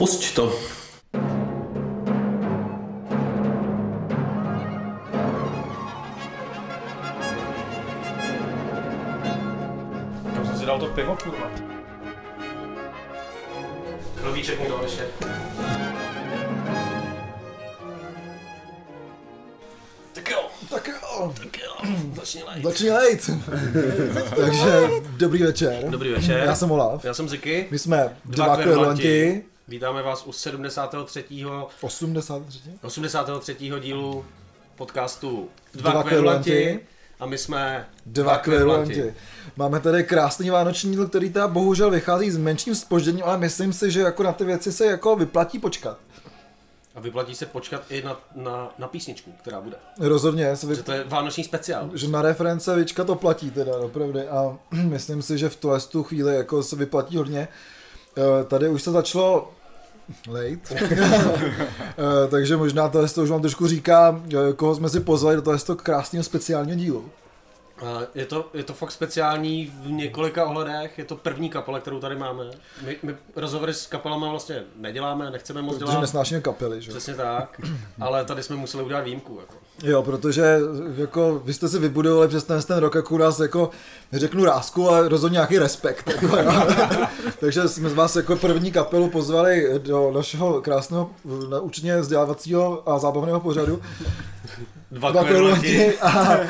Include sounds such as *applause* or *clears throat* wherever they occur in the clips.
Pusť to. Kam jsem si dal to pivo, kurva? Chlebíček mi dal ještě. Tak jo, Tak jo, tak jo, začni lejt. začni lejt. *laughs* Takže dobrý večer. Dobrý večer. Já jsem Olaf. Já jsem Ziky. My jsme Dva kverulanti. Vítáme vás u 73. 83. 83. dílu podcastu Dva Dva, kverulanti. kverulanti. A my jsme Dva kverulanti. Máme tady krásný vánoční díl, který teda bohužel vychází s menším spožděním, ale myslím si, že jako na ty věci se jako vyplatí počkat. A vyplatí se počkat i na, na, na písničku, která bude. Rozhodně, se Že vy... to je vánoční speciál. že na reference vyčkat to platí teda, opravdu. A *clears throat* myslím si, že v tuhle tu chvíli jako se vyplatí hodně. Eh, Tady už se začalo late, *laughs* Eh, takže možná tohle to už vám trošku říká, eh, koho jsme si pozvali do tohle krásného speciálního dílu. A Je to, je to fakt speciální v několika ohledech, je to první kapela, kterou tady máme. My, my rozhovory s kapelama vlastně neděláme, nechceme moc Protože dělat. nesnášíme kapely, že? Přesně tak, *clears throat* ale tady jsme museli udělat výjimku. Jako. Jo, protože jako vy jste si vybudovali přes ten, ten rok jako nás jako, neřeknu rásku, ale rozhodně nějaký respekt. Jako, jo. *laughs* Takže jsme z vás jako první kapelu pozvali do našeho krásného eh, učně vzdělávacího a zábavného pořadu. Dva, Dva kverulanti a uh,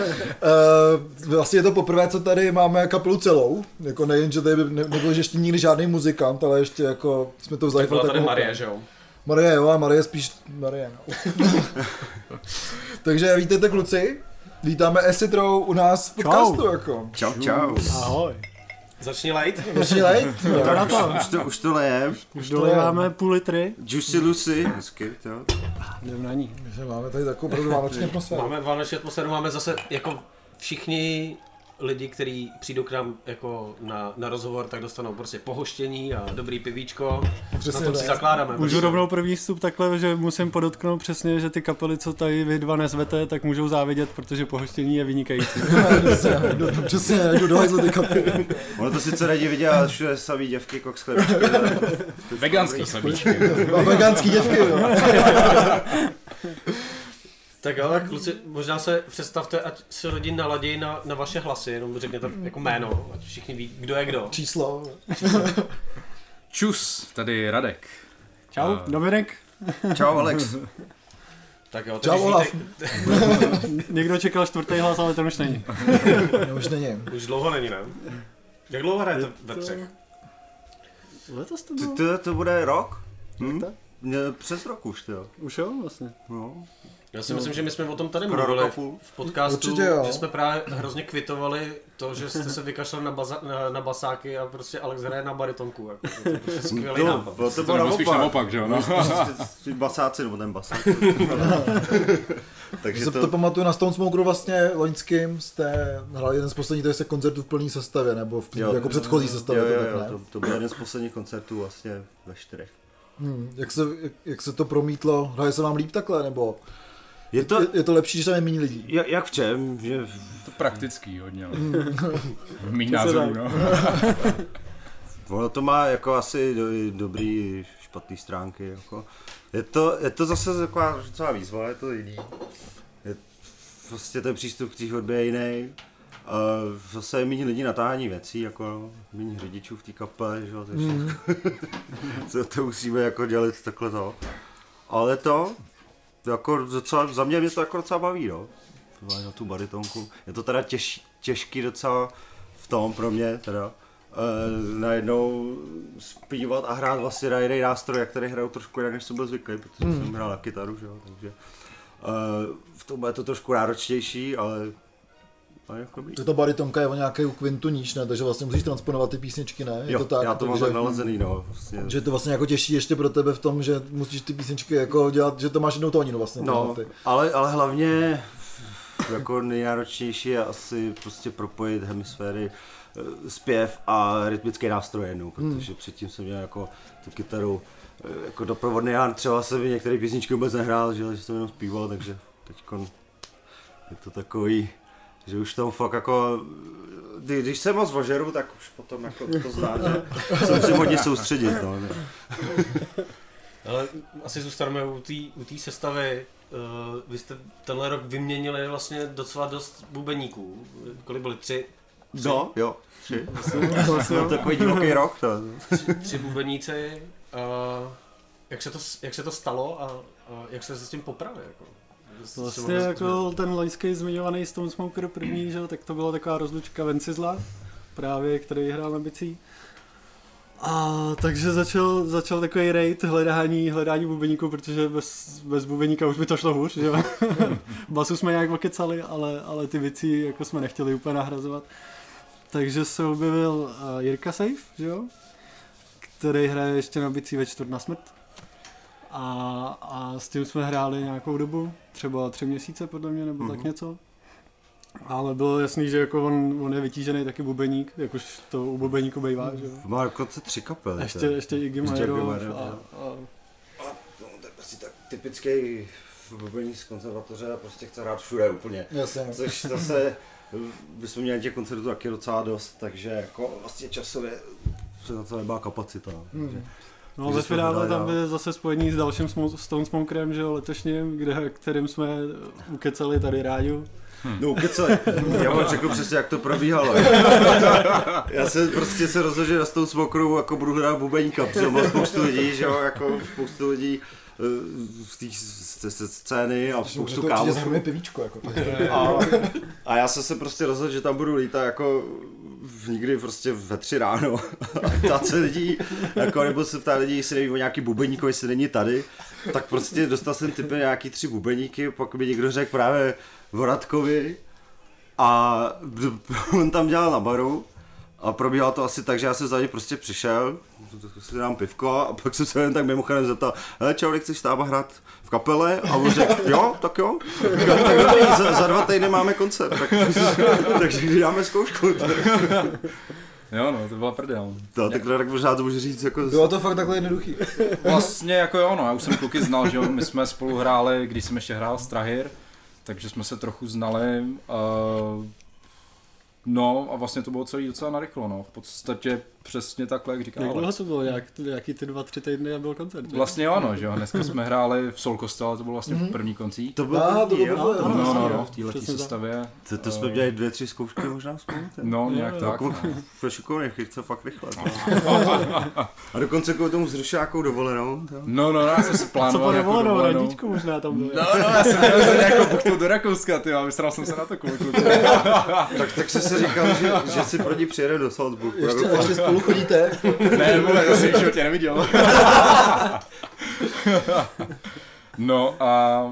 vlastně je to poprvé, co tady máme kapelu celou. Jako nejen, že tady by ne, nebyl že ještě nikdy žádný muzikant, ale ještě jako jsme to vzali. Tak byla tady Marie, že jo? Marie, jo, a Marie spíš Marie. No. *laughs* Takže vítejte kluci, vítáme Esitrou u nás v podcastu, jako. Čau, čau. Ahoj. Začni lejt. Začni lejt? To na to. Už to, už to lejem. Už doléváme půl litry. Juicy Lucy. Hezky, to. Jdem na ní. Takže máme tady takovou opravdu vánoční atmosféru. Máme vánoční atmosféru, máme zase jako všichni lidi, kteří přijdou k nám jako na, na rozhovor, tak dostanou prostě pohoštění a dobrý pivíčko. Přesně na tom si zakládáme. Můžu prostě. rovnou první vstup takhle, že musím podotknout přesně, že ty kapely, co tady vy dva nezvete, tak můžou závidět, protože pohoštění je vynikající. Přesně, jdu- do ty kapely. Ono to sice raději viděl, ale všude samý děvky, kok. Veganský chlebíčky. A veganský děvky, jo. Tak jo, tak kluci, možná se představte, ať se lidi naladějí na, na vaše hlasy, jenom řekněte jako jméno, ať všichni ví, kdo je kdo. Číslo. Čus, tady Radek. Čau, A- Dominik. Čau, Alex. Tak jo, Čau, Olaf. *laughs* Někdo čekal čtvrtý hlas, ale ten už není. No, už není. Už dlouho není, ne? Jak dlouho hrajete ve třech? Letos to bylo? to, to bude rok? Hm? Přes rok už, ty jo. Už jo, vlastně. No. Já si myslím, že my jsme o tom tady Skoro mluvili v podcastu, Určitě jo. že jsme právě hrozně kvitovali to, že jste se vykašlali na, baza, na, na basáky a prostě Alex hraje na baritonku. Jako. To je prostě *laughs* skvělý To, nápad. bylo to To bylo nebo spíš naopak. naopak, že jo? No. Ty basáci, nebo ten basák. *laughs* Takže To, to to, pamatuju na Stone Smokeru vlastně loňským jste hrali jeden z posledních to je koncertů v plné sestavě, nebo v, Jo. jako předchozí jo, sestavě, jo, to jo, tak ne? to, to byl jeden z posledních koncertů vlastně ve čtyřech. Hmm, jak, se, jak, jak se to promítlo? Hraje se vám líp takhle, nebo Je to, je, je to lepší, že tam je méně lidí? jak, jak v čem, že To praktický hodně. *laughs* se názorů, dá. no. *laughs* Ono to má jako asi do, dobrý i špatný stránky. Jako. Je, to, je to zase taková docela výzva, je to jiný. Je, prostě ten přístup k té hudbě je jiný. A zase je méně lidí natáhání věcí, jako méně řidičů v té kapele, že jo, Mm. *laughs* co to musíme jako dělat takhle to. Ale to, jako docela, za mě mě to jako docela baví, no. Zvlášť na tu baritonku. Je to teda těž, těžký docela v tom pro mě teda. E, najednou zpívat a hrát vlastně na jiný nástroj, jak tady hraju trošku jinak, než jsem byl zvyklý, protože Hmm. jsem hrál na kytaru, že jo, takže e, v tom je to trošku náročnější, ale, ale jako dobrý. Je to baritonka je o nějaké kvintu níž, ne? Takže vlastně musíš transponovat ty písničky, ne? Je Jo, to tak, já to mám tak nalazený, no. Vlastně. že je to vlastně jako těžší ještě pro tebe v tom, že musíš ty písničky jako dělat, že to máš jednou tóninu vlastně. No, ty. ale, ale hlavně *laughs* jako nejnáročnější je asi prostě propojit hemisféry eh, zpěv a rytmické nástroje jednou, protože předtím jsem měl jako tu kytaru eh, jako doprovodný, já třeba jsem některé písničky vůbec nehrál, že, že jsem jenom zpíval, takže teď je to takový, že už tam fakt jako, kdy- když se moc ožeru, tak už potom jako to zná, že se musím hodně soustředit, no. Ale asi zůstaneme u té u té sestavy. Uh, vy jste tenhle rok vyměnili vlastně docela dost bubeníků. Kolik byli? Tři? No, jo, tři. Vlastně, Byl takový divoký rok. To. Tři, tři bubeníci. Uh, jak, se to, jak se to stalo a, a jak se s tím popravili? Jako? Jste Vlastně jako ten loňský zmiňovaný Stone Smoker první, že, tak to byla taková rozlučka Vencizla, právě, který hrál na bicí. A takže začal, začal takový raid hledání, hledání bubeníků, protože bez, bez bubeníka už by to šlo hůř, že. *laughs* Basu jsme nějak okecali, ale, ale ty věci jako jsme nechtěli úplně nahrazovat. Takže se objevil uh, Jirka Safe, že jo, který hraje ještě na bicí ve čtvrt na smrt. A, a s tím jsme hráli nějakou dobu, třeba tři měsíce podle mě, nebo mm-hmm. tak něco. Ale bylo jasný, že jako on, on je vytížený taky bubeník, jak už to u bubeníku bývá, že jo. Má dokonce tři kapely. Ještě, ještě Iggy Ještě Majerov a, jo. a, No, to je prostě tak typický bubení z konzervatoře a prostě chce hrát všude úplně. Jasně. Což zase bychom měli těch koncertů taky docela dost, takže jako vlastně časově se na to nebyla kapacita. Hmm. Takže ve jsme finále tam je zase spojení s dalším Stone Smokerem, že jo, letošním, kde, kterým jsme ukecali tady rádiu. No ukecali. *laughs* Já vám řeknu přesně, jak to probíhalo. *laughs* Já jsem prostě se rozhodl, že na tou smokrou jako budu hrát bubeníka, protože mám spoustu lidí, že jo, jako spoustu lidí eh, z té scény a spoustu určitě kámošů. zahrnuje pivíčko. Jako. A, a já jsem se prostě rozhodl, že tam budu lítat jako v- nikdy prostě ve tři ráno a *laughs* ptát se lidí, jako, nebo se ptát lidí, jestli neví o nějaký bubeníko, jestli není tady, tak prostě dostal jsem typy nějaký tři bubeníky, pak mi někdo řekl právě Voratkovi a *laughs* on tam dělal na baru a probíhalo to asi tak, že já jsem za ně prostě přišel, si dám pivko a pak jsem se jen tak mimochodem zeptal, hele čau, chceš s náma hrát v kapele? A on řekl, jo, tak jo. Říkal, tak dobrý, za, za dva týdny máme koncert, tak, *laughs* takže dáme zkoušku. Jo, no, to byla prdel. To, tak, tak možná to můžu říct jako... Bylo to fakt takhle jednoduchý. *laughs* Vlastně jako jo, no, já už jsem kluky znal, že jo, my jsme spolu hráli, když jsem ještě hrál Strahir, takže jsme se trochu znali. Uh, no a vlastně to bylo celý docela narychlo, no, v podstatě přesně takhle, jak říká Jak dlouho to bylo? Jak, jaký ty dva, tři týdny a byl koncert? že? Vlastně jo, no, že jo, dneska jsme hráli v Soul Kostele, to byl vlastně první koncert. To bylo Ah, to bylo jo. No, no, vlastně, no, jo. v této sestavě. To, to jsme dělali dvě, tři zkoušky možná spolu. No, nějak jo. tak. Jako, *laughs* to šikovný, chce fakt rychle. *laughs* A dokonce kvůli tomu zrušil nějakou dovolenou. to. No, no, no, já jsem si *laughs* Co plánoval po nějakou dovolenou, radičku možná tam bylo. No, no, já jsem měl nějakou buchtou do Rakouska, ty, a vysral jsem se na to kvůli. Tak, tak jsi si říkal, že, že si pro ní přijede do Salzburgu. Spolu chodíte. Ne, *laughs* vole, to jsem v životě neviděl. *laughs* no a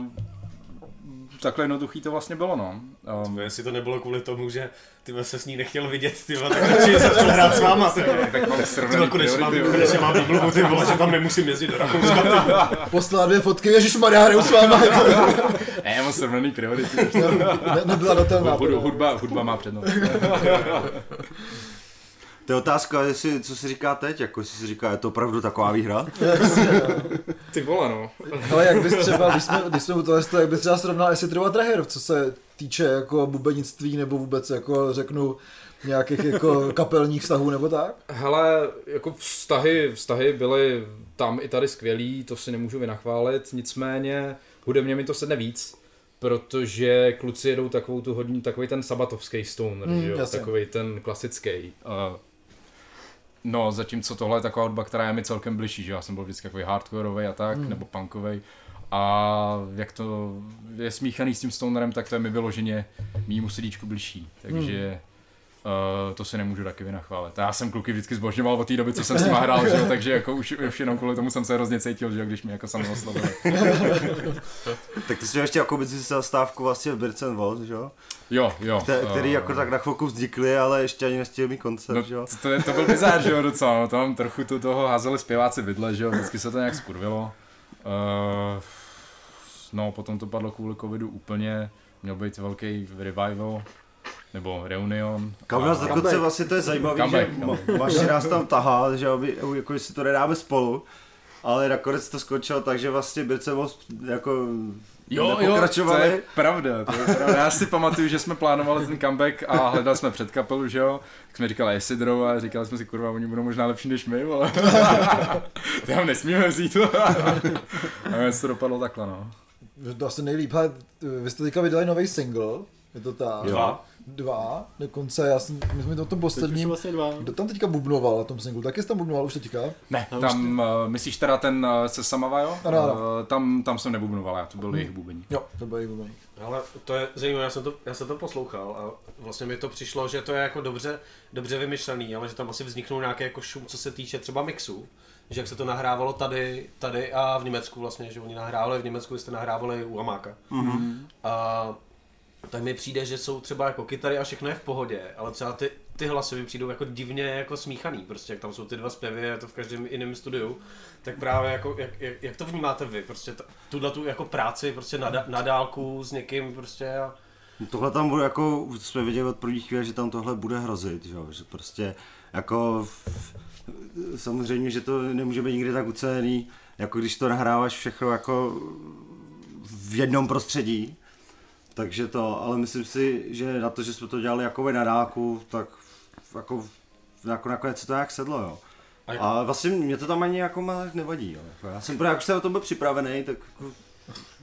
takhle jednoduchý to vlastně bylo, no. Um, Jestli to nebylo kvůli tomu, že ty se s ní nechtěl vidět, ty tak radši začal hrát s váma, ty vole. tak mám Ty srovnaný konečně mám, konečně mám domluvu, ty vole, že tam nemusím jezdit do Rakouska, ty vole. Poslala dvě fotky, ježišmarja, hraju s váma. *laughs* Ne, já mám srovnaný priority. Ne, nebyla datelná. Hudba, hudba, hudba má přednost. To je otázka, jestli, co si říká teď, jako jestli si říká, je to opravdu taková výhra? *laughs* Ty vole, no. Ale jak bys třeba, když jsme, když jsme u toho, jak bys třeba srovnal Acid Row a Trahir, co se týče jako bubenictví nebo vůbec jako řeknu nějakých jako kapelních vztahů nebo tak? Hele, jako vztahy, vztahy byly tam i tady skvělý, to si nemůžu vynachválit, nicméně hudebně mi to sedne víc, protože kluci jedou takovou tu hodně, takový ten sabatovský stoner, Mm, že jo, takový ten klasický. Uh, no, zatímco tohle je taková hudba, která je mi celkem bližší, že já jsem byl vždycky takový hardcoreový a tak, nebo punkový. A jak to je smíchaný s tím stonerem, tak to je mi vyloženě mýmu sedíčku bližší. Takže uh, to si nemůžu taky vynachválit. Já jsem kluky vždycky zbožňoval od té doby, co jsem s nima hrál, že jo, takže jako už, už jenom kvůli tomu jsem se hrozně cítil, že jo, když mi jako sami oslovili. *laughs* Tak ty jsi ještě jako mezi zastávku vlastně v Birds Wald, že jo? Jo, jo. Te, který eh, jako tak na chvilku vznikli, ale ještě ani nestihl mít koncert, No, že jo? to, to byl bizár, že jo, docela, no, tam trochu to toho házeli zpěváci vidle, že jo, vždycky se to nějak skurvilo. Uh, no, potom to padlo kvůli covidu úplně, měl být velký revival, nebo reunion. Kam nás dokonce vlastně to je zajímavé, Comeback, že ma, Maši nás tam tahá, že aby, jako jestli to nedáme spolu, ale nakonec to skončilo tak, že vlastně Wald jako Jo, jo, to je pravda, to je pravda. Já si pamatuju, že jsme plánovali ten comeback a hledali jsme před kapelu, že jo. Tak jsme říkali Esidro a říkali jsme si, kurva, oni budou možná lepší než my, ale *laughs* to nám nesmíme vzít. a se to dopadlo takhle, no. To asi nejlíp. Hele, vy jste teďka vydali nový single, je to tak? Dva. Dva, dokonce, já jsem, my jsme tom už jsou posledním, vlastně dva. kdo tam teďka bubnoval na tom singlu, taky jsi tam bubnoval už teďka? Ne, No, tam, uh, myslíš teda ten uh, se Samava, jo? Ano, ano. Uh, tam, tam jsem nebubnoval, já to byl jejich bubení. Jo, to byl jejich bubení. Ale to je zajímavé, já jsem to, já jsem to poslouchal a vlastně mi to přišlo, že to je jako dobře, dobře vymyšlený, ale že tam asi vzniknul nějaký jako šum, co se týče třeba mixu. Že jak se to nahrávalo tady, tady a v Německu vlastně, že oni nahrávali v Německu, jste nahrávali u Amáka. Mm-hmm. A tak mi přijde, že jsou třeba jako kytary a všechno je v pohodě, ale třeba ty, ty hlasy mi přijdou jako divně jako smíchaný, prostě jak tam jsou ty dva zpěvy, je to v každém jiném studiu, tak právě jako, jak, jak, jak to vnímáte vy, prostě tuhle tu jako práci prostě na, na dálku s někým prostě a Tohle tam bude jako, jsme viděli od první chvíle, že tam tohle bude hrozit, že, že prostě jako samozřejmě, že to nemůže být nikdy tak ucelený, jako když to nahráváš všechno jako v jednom prostředí, takže to, ale myslím si, že na to, že jsme to dělali jako na dálku, tak jako, jako nakonec se to jak sedlo, jo. A vlastně mě to tam ani jako nevadí, jo. Já jsem, jak už jsem o tom byl připravený, tak jako,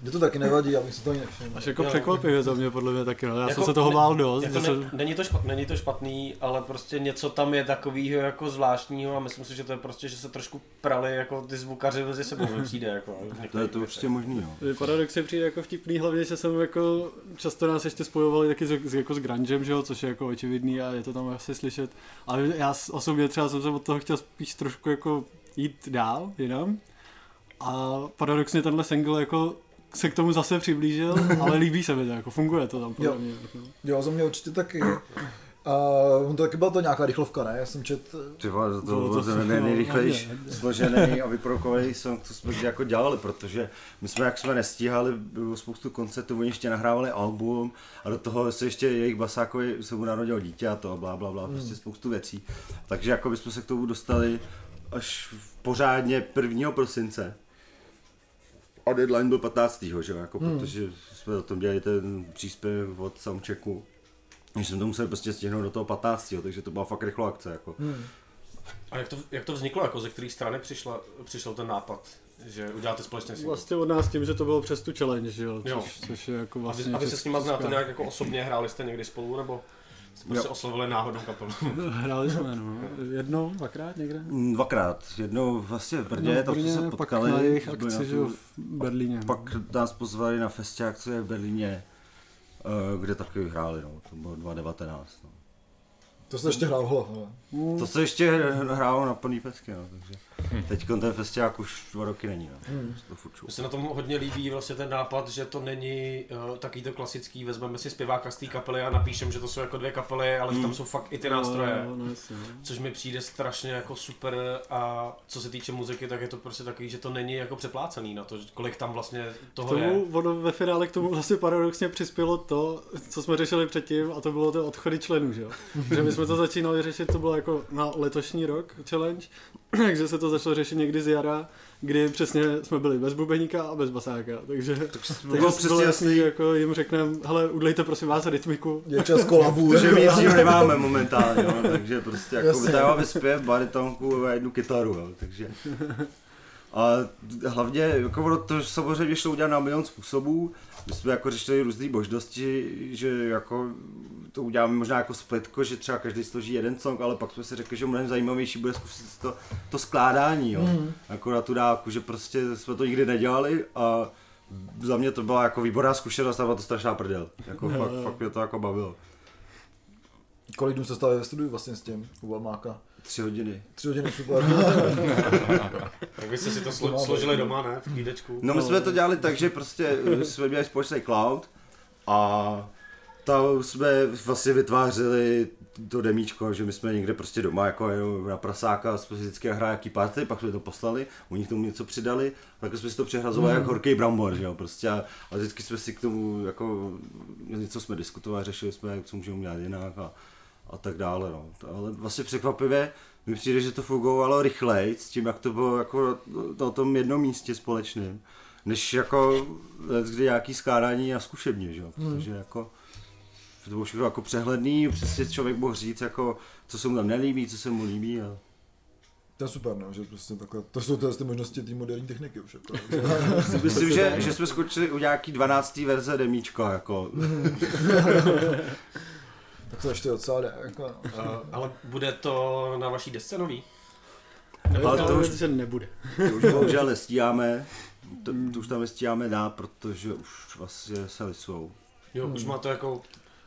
Mně to taky nevadí, já bych si to ani nevšiml. Až jako Jo. překvapivě za mě, podle mě taky, no. Já Jako jsem se toho bál dost. Jako že ne, se- není, to špat, není to špatný, ale prostě něco tam je takového jako zvláštního a myslím si, že to je prostě, že se trošku prali jako ty zvukaři mezi sebou, přijde jako. to je to určitě možný, jo. Že Paradox je přijde jako vtipný, hlavně, že jsem jako, často nás ještě spojovali taky s, jako s grungem, že jo, což je jako očividný a je to tam asi slyšet. Ale já osobně třeba jsem se od toho chtěl spíš trošku jako jít dál, jinam. A paradoxně tenhle single jako se k tomu zase přiblížil, ale *laughs* líbí se mi to, jako funguje to tam podle Jo. mě. No. Jo, za mě určitě taky. A on to taky byla to nějaká rychlovka, ne? Já jsem čet, Ty vole, to, to Bylo byl to no, nejrychlejší složený a vyprodukovaný song, co jsme jako dělali, protože my jsme, jak jsme nestíhali, bylo spoustu koncertů, oni ještě nahrávali album a do toho se ještě jejich basákovi se mu narodilo dítě a to, bla, bla, bla, prostě spoustu věcí. Takže jako bychom se k tomu dostali až pořádně 1. prosince. A deadline byl 15. že jo, jako, Hmm. protože jsme o tom dělali ten příspěvek od soundchecku. Že jsem to musel prostě stihnout do toho 15. takže to byla fakt rychlá akce. Jako. hmm. A jak to, jak to vzniklo, jako ze které strany přišla, přišel ten nápad, že uděláte společně single? Vlastně od nás tím, že to bylo přes tu challenge, že jo, Jo. což, což je jako A vlastně... vy, a vy se s nima znáte nějak jako osobně, hráli jste někdy spolu, nebo jste prostě oslovili náhodou kapelu? *laughs* Hráli jsme, no. Jednou, dvakrát někde? Mm, Dvakrát. Jednou vlastně v Brně, No, v tam jsme se potkali. Pak na jejich jsme akci, že jo, v Berlíně. Pak nás pozvali na festiák, co je v Berlíně, eh, kde taky hráli, no. to bylo 2019. No. to se ještě hrál hlo. ale. No, To se ještě hrálo na plný pesky, no, takže teď ten festiák už dva roky není, no. Hmm. To se na tom hodně líbí vlastně ten nápad, že to není uh, taký to klasický, vezmeme si zpěváka z té kapely a napíšem, že to jsou jako dvě kapely, ale že tam jsou fakt i ty nástroje. No, no, no. Což mi přijde strašně jako super a co se týče muziky, tak je to prostě takový, že to není jako přeplácený na to, kolik tam vlastně K toho je. tomu, ono ve finále k tomu vlastně paradoxně přispělo to, co jsme řešili předtím, a to bylo to odchody členů, že jo. *laughs* že my jsme to začínali řešit, to bylo jako na letošní rok challenge, *clears throat* takže se to začalo řešit někdy z jara, kdy přesně jsme byli bez bubeníka a bez basáka, takže, takže bylo bylo jasný, jako jim řekneme, hele, udlejte prosím vás rytmiku, *laughs* Je čas kolabů. *laughs* Protože my nic nemáme momentálně, no, takže prostě jako vydáváme zpěv, baritonku a jednu kytaru, jo, takže... *laughs* A hlavně, jako ono to samozřejmě šlo udělat na milion způsobů, my jsme jako řešili různé možnosti, že jako to uděláme možná jako splitko, že třeba každý složí jeden song, ale pak jsme si řekli, že mnohem zajímavější bude zkusit to, to skládání, jo. Mhm. Jako na tu dálku, že prostě jsme to nikdy nedělali a za mě to byla jako výborná zkušenost a byla to strašná prdel. Jako fakt, fakt mě to jako bavilo. Kolik dnů se stavili ve studiu vlastně s tím u Balmáka? Tři hodiny. Tři hodiny super. *laughs* Tak vy jste si to slo- složili doma, ne? V klídečku. No my jsme to dělali tak, že prostě eh, jsme měli společný cloud a tam jsme vlastně vytvářeli to demíčko, že my jsme někde prostě doma jako na prasáka jsme si vždycky hráli jaký party, pak jsme to poslali, oni k tomu něco přidali, tak jsme si to přehrazovali Mhm. jak horký brambor, že jo, prostě a, a vždycky jsme si k tomu jako něco jsme diskutovali, řešili jsme, co můžeme udělat jinak a, a tak dále, no. Ale vlastně překvapivě mi přijde, že to fungovalo rychleji s tím, jak to bylo jako na tom jednom místě společným než jako kdy nějaký skládání a zkušebně, že jo, protože jako to bylo všechno jako přehledný, přesně člověk mohl říct, jako, co se mu tam nelíbí, co se mu líbí a To je super, no, že prostě takhle, to jsou ty, ty možnosti té moderní techniky už. Jako. *laughs* Myslím, že, *laughs* že jsme skočili u nějaký 12. verze demíčka, jako. *laughs* tak to ještě docela jde, jako. no. Uh, ale bude to na vaší desce nový? Ale to už, že nebude. to už bohužel *laughs* nestíháme, to, to už tam nestíháme dát, protože už vlastně se lisujou. Jo, už má to jako...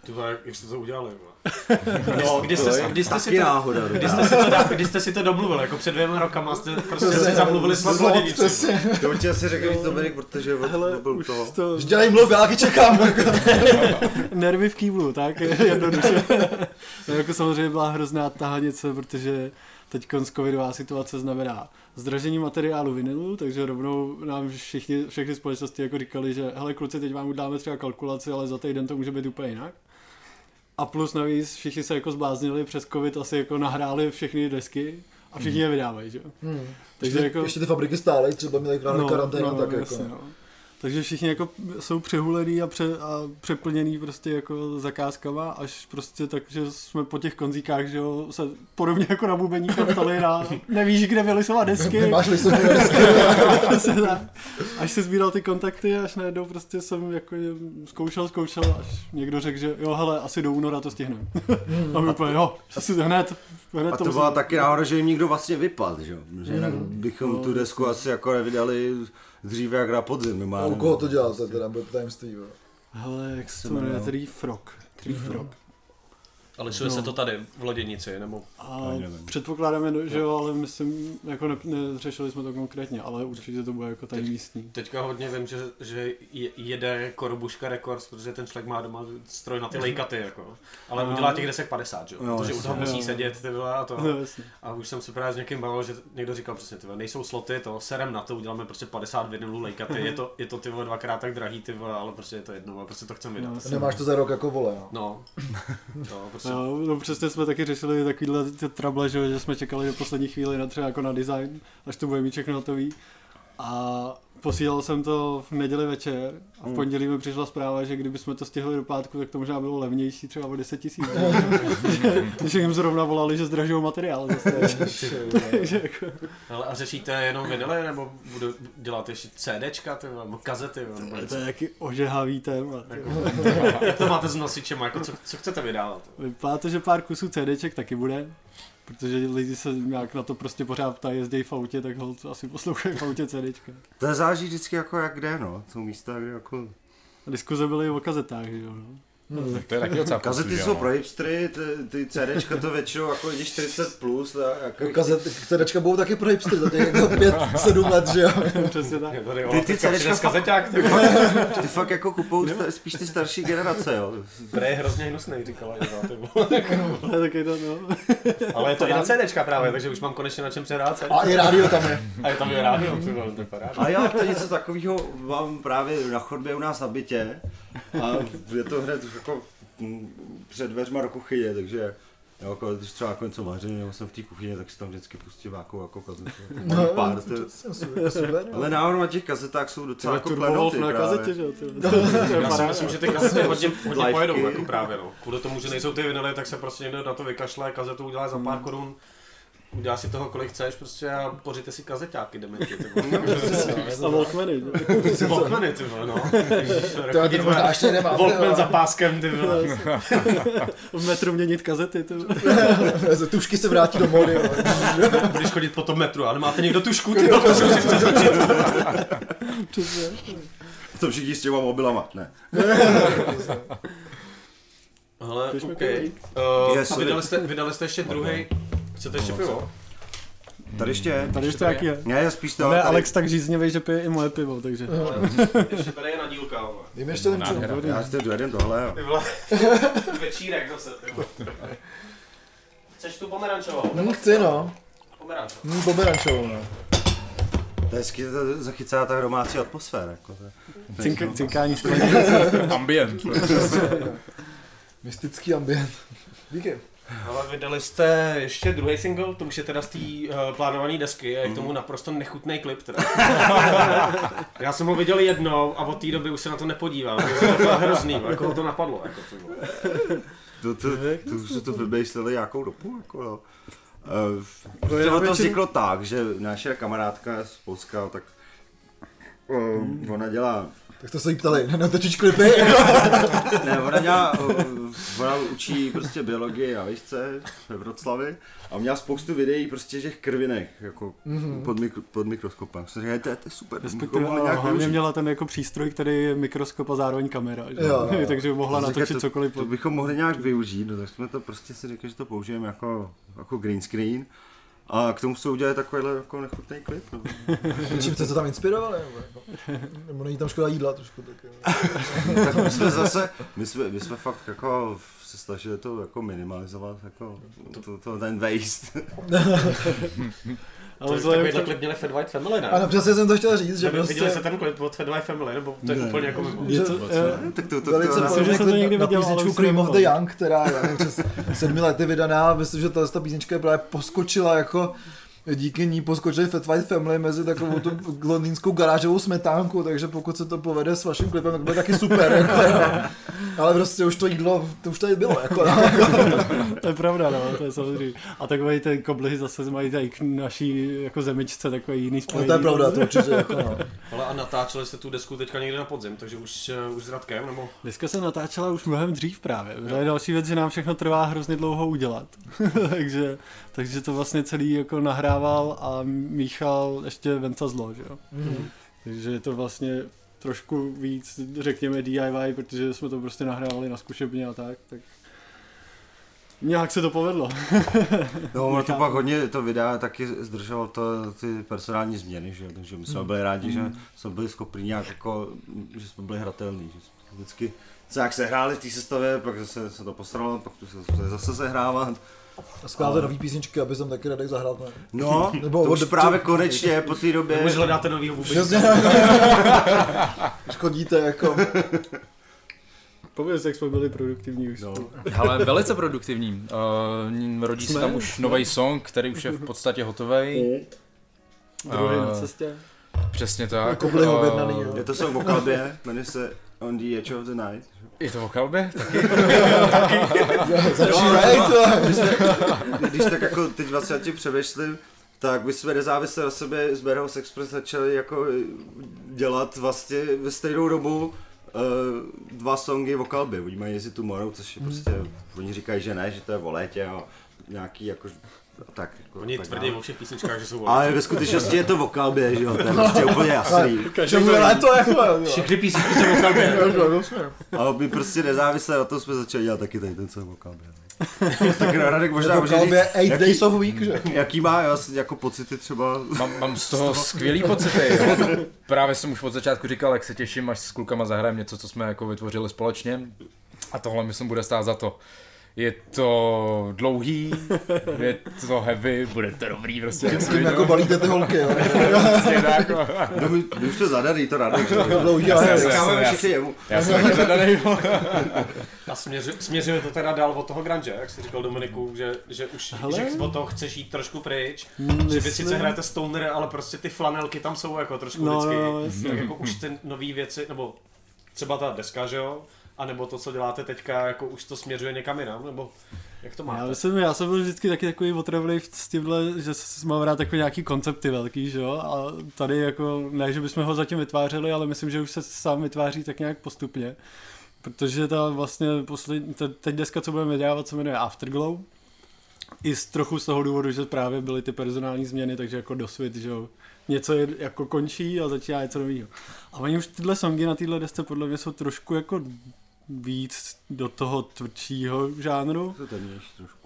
Ty vole, jak jste to udělali? vole? *laughs* No, kdy jste, kdy jste si to, náhoda. kdy jste si to, kdy jste si to domluvili? Jako před dvěma rokama jste prostě si zamluvili s přesně. To určitě asi řekl víc Dominik, protože Hele, byl toho. to Už dělají mluv, já čekám. *laughs* Jako. nervy v kývlu, tak *laughs* jednoduše. no, jako samozřejmě byla hrozná tahanice, protože teď covidová situace znamená zdražení materiálu vinilu, takže rovnou nám všichni, všechny společnosti jako říkali, že hele kluci, teď vám dáme třeba kalkulaci, ale za týden to může být úplně jinak. A plus navíc všichni se jako zbláznili přes covid, asi jako nahráli všechny desky a všichni je vydávají, že? jo. Hmm. Takže ještě, jako- ještě ty fabriky stále, třeba měly no, karanténu, tak jako. jasně, no. Takže všichni jako jsou přehulený a, pře, a přeplněný prostě jako zakázkama, až prostě tak, že jsme po těch konzíkách, že jo, se podobně jako na bubení ptali na *laughs* nevíš, kde vylisovat desky. Nemáš *laughs* Přesně tak. až se sbíral ty kontakty, až najednou prostě jsem jako zkoušel, zkoušel, až někdo řekl, že jo, hele, asi do února to stihneme. *laughs* a my úplně, jo, asi hned, hned A to musím- byla taky náhoda, že jim někdo vlastně vypad, že jo? Že jinak bychom tu desku asi jako nevydali dříve jak na podzim. A Normálně. u koho to děláte, teda, bude tajemství, jo. Hele, jak se to jmenuje, Reef Rock. Reef Rock. Ale lisuje se to tady v loděnici, nebo? A předpokládáme, no, že jo, ale myslím, jako ne, neřešili jsme to konkrétně, ale určitě to bude jako tady Teď- místní. Teďka hodně vím, že, že je- jede Korubuška Records, protože ten člověk má doma stroj na ty lejkaty, jako. Ale No. udělá těch desek 50, že jo? No, Protože u toho musí Jo. sedět, ty a to. No. A už jsem se právě s někým bavil, že někdo říkal přesně, ty vole, nejsou sloty, to serem na to, uděláme prostě 50 vinylů lejkaty, je to, je to ty vole dvakrát tak drahý, ty vole, ale prostě je to jedno, ale prostě to chcem vydat. No, Nemáš to za rok jako vole, no. No, no, prostě, No, no, přesně jsme taky řešili takovýhle ty trable, že, že jsme čekali do poslední chvíli na třeba jako na design, až to bude mít všechno hotový. A posílal jsem to v neděli večer a v pondělí mi přišla zpráva, že kdyby jsme to stihli do pátku, tak to možná bylo levnější, třeba o 10 tisíc. *laughs* *laughs* Když jim zrovna volali, že zdražují materiál. *laughs* Zase. Takže jako, ale a řešíte jenom vinily, nebo budu dělat ještě CDčka, ty vole, nebo kazety, nebo to je jaký ožehavý téma. Jako, jak to máte s nosičem, jako co, co chcete vydávat? Vypadá to, že pár kusů CDček taky bude, protože lidi se nějak na to prostě pořád ptají, jezdí v autě, tak ho asi poslouchají v autě CDčka. To záleží vždycky jako jak kde, no. Jsou místa, kde jako... Diskuze byly o kazetách, že jo. No. To je taky docela Kazety jsou jo. pro hipstery, ty, ty CDčka to většinou jako lidi 40 plus, a jako... Kazet, CDčka budou taky pro hipstery za těch jako 5-7 let, že jo. *laughs* Přesně tak. Je Ty- ty CDčka fakt- kazeťák, ty vole. *laughs* Ty fakt jako kupou sta- spíš ty starší generace, jo. Prej je hrozně hnusný, říkala Eva, ty vole. *laughs* To je taky to, no. Ale je to i na CDčka právě, takže už mám konečně na čem přehrát A i rádio tam je. A je tam i rádio, ty vole, to je paráda. A já to něco takového mám právě na chodbě u nás na bytě a je to hned jako před dveřma do kuchyně, takže jo, jako, když třeba jako něco vařím, nebo jsem v té kuchyni, tak si tam vždycky pustím nějakou jako kazetu. Mám pár, to, Super, super. *laughs* ale náhodou na těch kazetách jsou docela jako klenoty na kazetě, že jo. *laughs* Já si myslím, že ty kazety *laughs* hodně, hodně pojedou, jako právě no. Kvůli tomu, že nejsou ty vinily, tak se prostě někdo na to vykašle, kazetu udělá za pár korun, udělá si toho, kolik chceš prostě a pořiďte si kazeťáky, dementi, ty vole. *laughs* A Walkmany, že? *laughs* Walkmany, ty vole, no. To teď možná ještě nemám. Walkman za páskem, ty vole. *laughs* V metru měnit kazety, to. Tušky se vrátí do mody, jo. Budeš chodit po tom metru, ale máte někdo tušku, ty vole, potřebuji si přetočit. Přesně. To všichni s těma mobilama, ne. Ale, Pojďme OK. Uh, Yes, sorry. vydali jste, vydali jste ještě druhý. Chcete ještě pivo? Tady ještě je. Tady ještě taky je. Ne, já spíš to, Ne, Alex tak žíznivý, že pije i moje pivo, takže. Ještě tady je na dílka, vole. Jím ještě. Nádhera. já si to jeden tohle, jo. Ty vole. *laughs* Večírek zase, ty vole. Chceš tu pomerančovou? Hm, chci no. Pomerančovou. Hm, pomerančovou, no. To je hezky, to zachycá ta domácí atmosféra. Jako to. Cink, cinkání sklení. Ambient. Mystický ambient. Díky. Ale vydali jste ještě druhý single, to už je teda z té uh, plánované desky a je k tomu naprosto nechutný klip teda. *laughs* Já jsem ho viděl jednou a od té doby už se na to nepodívám. To je hrozný, jako to napadlo. Jako to. To, to, to, už se to vymýšleli nějakou dobu, jako jo. Uh, To je to, to vzniklo tak, že naše kamarádka z Polska, tak uh, ona dělá Tak to se jí ptali, natočíš klipy? *laughs* Ne, ona uh, ona učí prostě biologii na výšce ve Vroclavi a měla spoustu videí prostě těch krvinek, jako mm-hmm. pod, mikro, pod mikroskopem. Jsem říkal, to, je- to je super, Respektive mohli nějak hlavně využít. měla ten jako přístroj, který je mikroskop a zároveň kamera. Že? Jo, *laughs* jo. Takže mohla natočit to, cokoliv. To bychom mohli nějak využít, no, tak jsme to prostě si řekli, že to použijeme jako, jako green screen. A k tomu se udělali takovýhle jako nechutný klip. No. Čím jste se tam inspirovali? Nebo, jako, nebo není tam škoda jídla trošku tak, jo. *laughs* tak my jsme zase, my jsme, my jsme fakt jako se snažili to jako minimalizovat, jako to, to, ten waste. *laughs* Ale To, vzhledem takovýhle k klip měli Fat White Family, ne? Ano, přesně jsem to chtěl říct, že Že Viděli prostě jste ten klip od Fat White Family, nebo to je Ne. úplně jako mimo? že, to- eh, *laughs* tak to, to, velice to, Myslím, že podobný jsem to klip někdy na viděl, ale písničku Cream of the. Young, která je nevím, přes sedmi lety vydaná. Myslím, že ta, ta písnička právě poskočila jako díky ní poskočili Fat White Family mezi takovou tu londýnskou garážovou smetánku, takže pokud se to povede s vaším klipem, tak bude taky super. Jako. Ale prostě už to jídlo, to už tady bylo. Jako, no. To je pravda, no, to je samozřejmě. A takový ten koblihy zase mají tady k naší jako zemičce takový jiný No, spojení. to je pravda, to určitě. Jako, no. Ale a natáčeli jste tu desku teďka někde na podzim, takže už, eh, už s Radkem, nebo? Dneska se natáčela už mnohem dřív právě. To je další věc, že nám všechno trvá hrozně dlouho udělat. *laughs* takže, takže to vlastně celý jako nahrával a míchal ještě Venca Zlo, že jo. Mhm. Takže je to vlastně trošku víc, řekněme DIY, protože jsme to prostě nahrávali na zkušebně a tak, tak nějak se to povedlo. *laughs* No, ono to pak hodně, to videa taky zdrželo to, ty personální změny, že? jo, takže my jsme byli rádi, že jsme byli schopni nějak jako, že jsme byli hratelní, že jsme vždycky se jak se hráli v té sestavě, pak zase se to posralo, pak to se zase sehrávat. A skládáte nový písničky, aby jsem taky Radek zahrál. Ne? No, Nebo *laughs* Nebo to už právě konečně po té době. Už hledáte novýho vůbec. Chodíte jako... *laughs* Pověz, jak jsme byli produktivní už. No. Ale velice produktivní. Uh, rodí se Jsme, tam už nový song, který už je v podstatě hotový. Druhý na Eh, cestě. Přesně tak. Jako byli Eh, objednaný, jo. Je to song o kalbě, jmenuje se On the Edge of the Night. Je to o kalbě? Taky. *laughs* Začínají to. Když tak jako teď vlastně nad tím přemýšlím, tak my jsme nezávisle na sebe z Bearhouse Express začali jako dělat vlastně ve stejnou dobu uh, dva songy o kalbě. Oni mají Easy Tomorrow, což je prostě, oni říkají, že ne, že to je o létě a nějaký jako tak. Jako, Oni tak tvrdí o všech písničkách, že jsou Ale ve skutečnosti je to o kalbě, že jo, to je prostě *laughs* úplně jasný. *laughs* Čemu je léto jako? Všechny písničky jsou o kalbě. *laughs* A my prostě nezávisle na tom jsme začali dělat taky tady ten song o kalbě. tak Radek možná Jako může říct, 8 jaký, days of week, že? jaký má jas- jako pocity třeba Mám, mám z toho skvělý pocity. jo. Právě jsem už od začátku říkal, jak se těším, až s klukama zahrajeme něco, co jsme jako vytvořili společně. A tohle myslím bude stát za to. Je to dlouhý, je to heavy, bude to dobrý prostě. jak se Tím jako balíte ty holky, jo. Přesně tak, no. No my, my zadaný, to jo. Dlouhý, já- všichni jemu. Já jsem taky zadaný. A směři, směřuje to teda dál od toho grunge, jak jsi říkal Dominiku, že, že už Hele. že od toho chceš jít trošku pryč. Mm, Že vy myslím- sice hrajete stoner, ale prostě ty flanelky tam jsou jako trošku No, vždycky. no, jasně. tak jako už ty nové věci, nebo třeba ta deska, že jo? A nebo to, co děláte teďka, jako už to směřuje někam jinam, nebo jak to Já máte? myslím, já jsem byl vždycky taky takový otravlý s tímhle, že mám rád takový nějaký koncepty velký, že jo, a tady jako, ne, že bychom ho zatím vytvářeli, ale myslím, že už se sám vytváří tak nějak postupně, protože ta vlastně poslední, te- teď deska, co budeme dělat, se jmenuje Afterglow, i z, trochu z toho důvodu, že právě byly ty personální změny, takže jako dosvěd, že jo, něco je, jako končí a začíná něco nového. A oni už tyhle songy na téhle desce podle mě jsou trošku jako víc do toho tvrdšího žánru.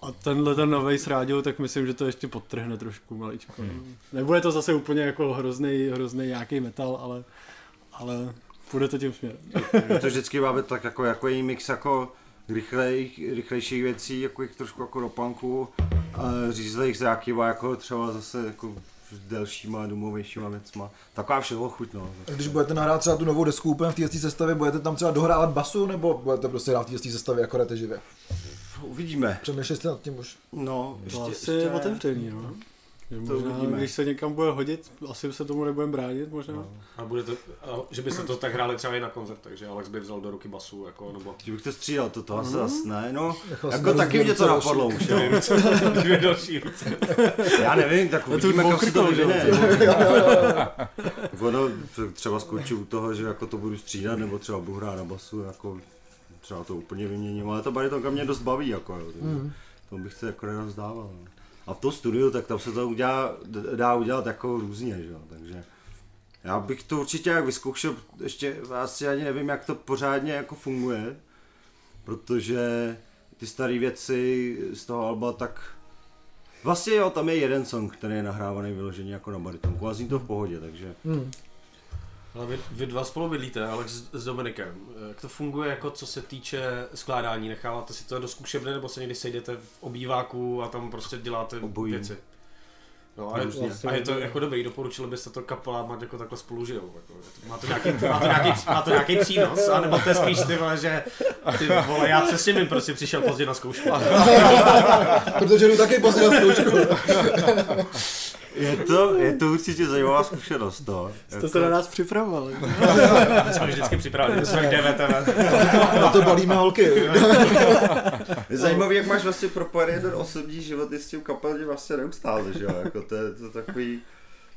A tenhle ten novej s rádiou, tak myslím, že to ještě podtrhne trošku maličko. Hmm. Nebude to zase úplně jako hrozný, hrozný nějaký metal, ale, ale půjde to tím směrem. To vždycky máme tak jako, jako její mix jako rychlejch, rychlejších věcí, jako jich trošku jako do punku, a řízlejch nějakýma jako třeba zase jako s delšíma, domovějšíma věcma. Taková všeho chuť, no. Když budete nahrát třeba tu novou desku úplně v té sestavě, budete tam třeba dohrávat basu, nebo budete prostě hrát v té sestavě jako živě? uvidíme. Přemýšleli jste nad tím už. No, ještě, asi je otevřený, no. To možná, uvidíme. když se někam bude hodit, asi se tomu nebudeme bránit možná. No. A bude to, a že byste to tak hráli třeba i na koncertech, že Alex by vzal do ruky basu, jako, nebo Že bych to střídal, to, to asi zas ne, no. Jako na taky mě to napadlo už, jo. *laughs* dvě další ruce. Já nevím, tak to uvidíme, kam se to vyvine. *laughs* Ono, třeba skončí u toho, že jako to budu střídat, nebo třeba budu hrát na basu, jako třeba to úplně vyměním, ale ta baritonka mě dost baví, jako jo. Mm. To bych se jako nerozdával. no. A v tom studiu, tak tam se to udělá, dá udělat jako různě, že jo, takže já bych to určitě jak vyzkoušel, ještě asi ani nevím, jak to pořádně jako funguje, protože ty staré věci z toho alba tak Vlastně jo, tam je jeden song, který je nahrávaný vyloženě jako na baritonku a zní to v pohodě, takže Hmm. Ale vy, vy dva spolu bydlíte, Alex s- s Dominikem. Jak to funguje, jako co se týče skládání? Necháváte si to do zkušebny, nebo se někdy sejdete v obýváku a tam prostě děláte Obojí. věci? No a, je, a je to jako dobrý, doporučili byste to kapelám, ať jako takhle spolu žijou. Jako, má, to nějaký, má, to nějaký, má to nějaký přínos, anebo to je spíš ty vole, že ty vole, já přesně vím, proč jsi přišel pozdě na zkoušku. *laughs* Protože jdu taky pozdě na zkoušku. *laughs* je to, je to určitě zajímavá zkušenost, to. Jste se na nás připravovali. *laughs* My jsme vždycky připraveni, my jsme DVTV. *laughs* Na to balíme holky. Je *laughs* zajímavý, jak máš vlastně propojený ten osobní život i s tím kapelně vlastně neustále, že jo, jako to je to takový,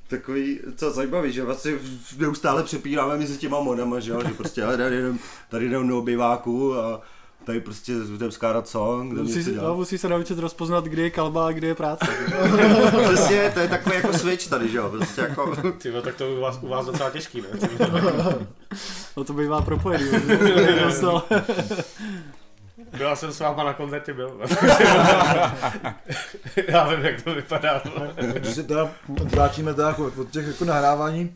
takový, co zajímavý, že vlastně neustále přepíráme mezi těma modama, že jo, že prostě ale tady jdem, tady jdem do obyváku a tady prostě jdem skládat song, jdem Musí, no, musí se naučit rozpoznat, kdy je kalba a kdy je práce. *laughs* Přesně, to je takový jako switch tady, že jo, prostě jako, Ty tak to u vás, u vás docela těžký, ne? *laughs* No to bývá propojený. *laughs* Já jsem s váma na koncertě byl. Já vím, jak to vypadá. Když se teda vrátíme teda jako od těch jako nahrávání,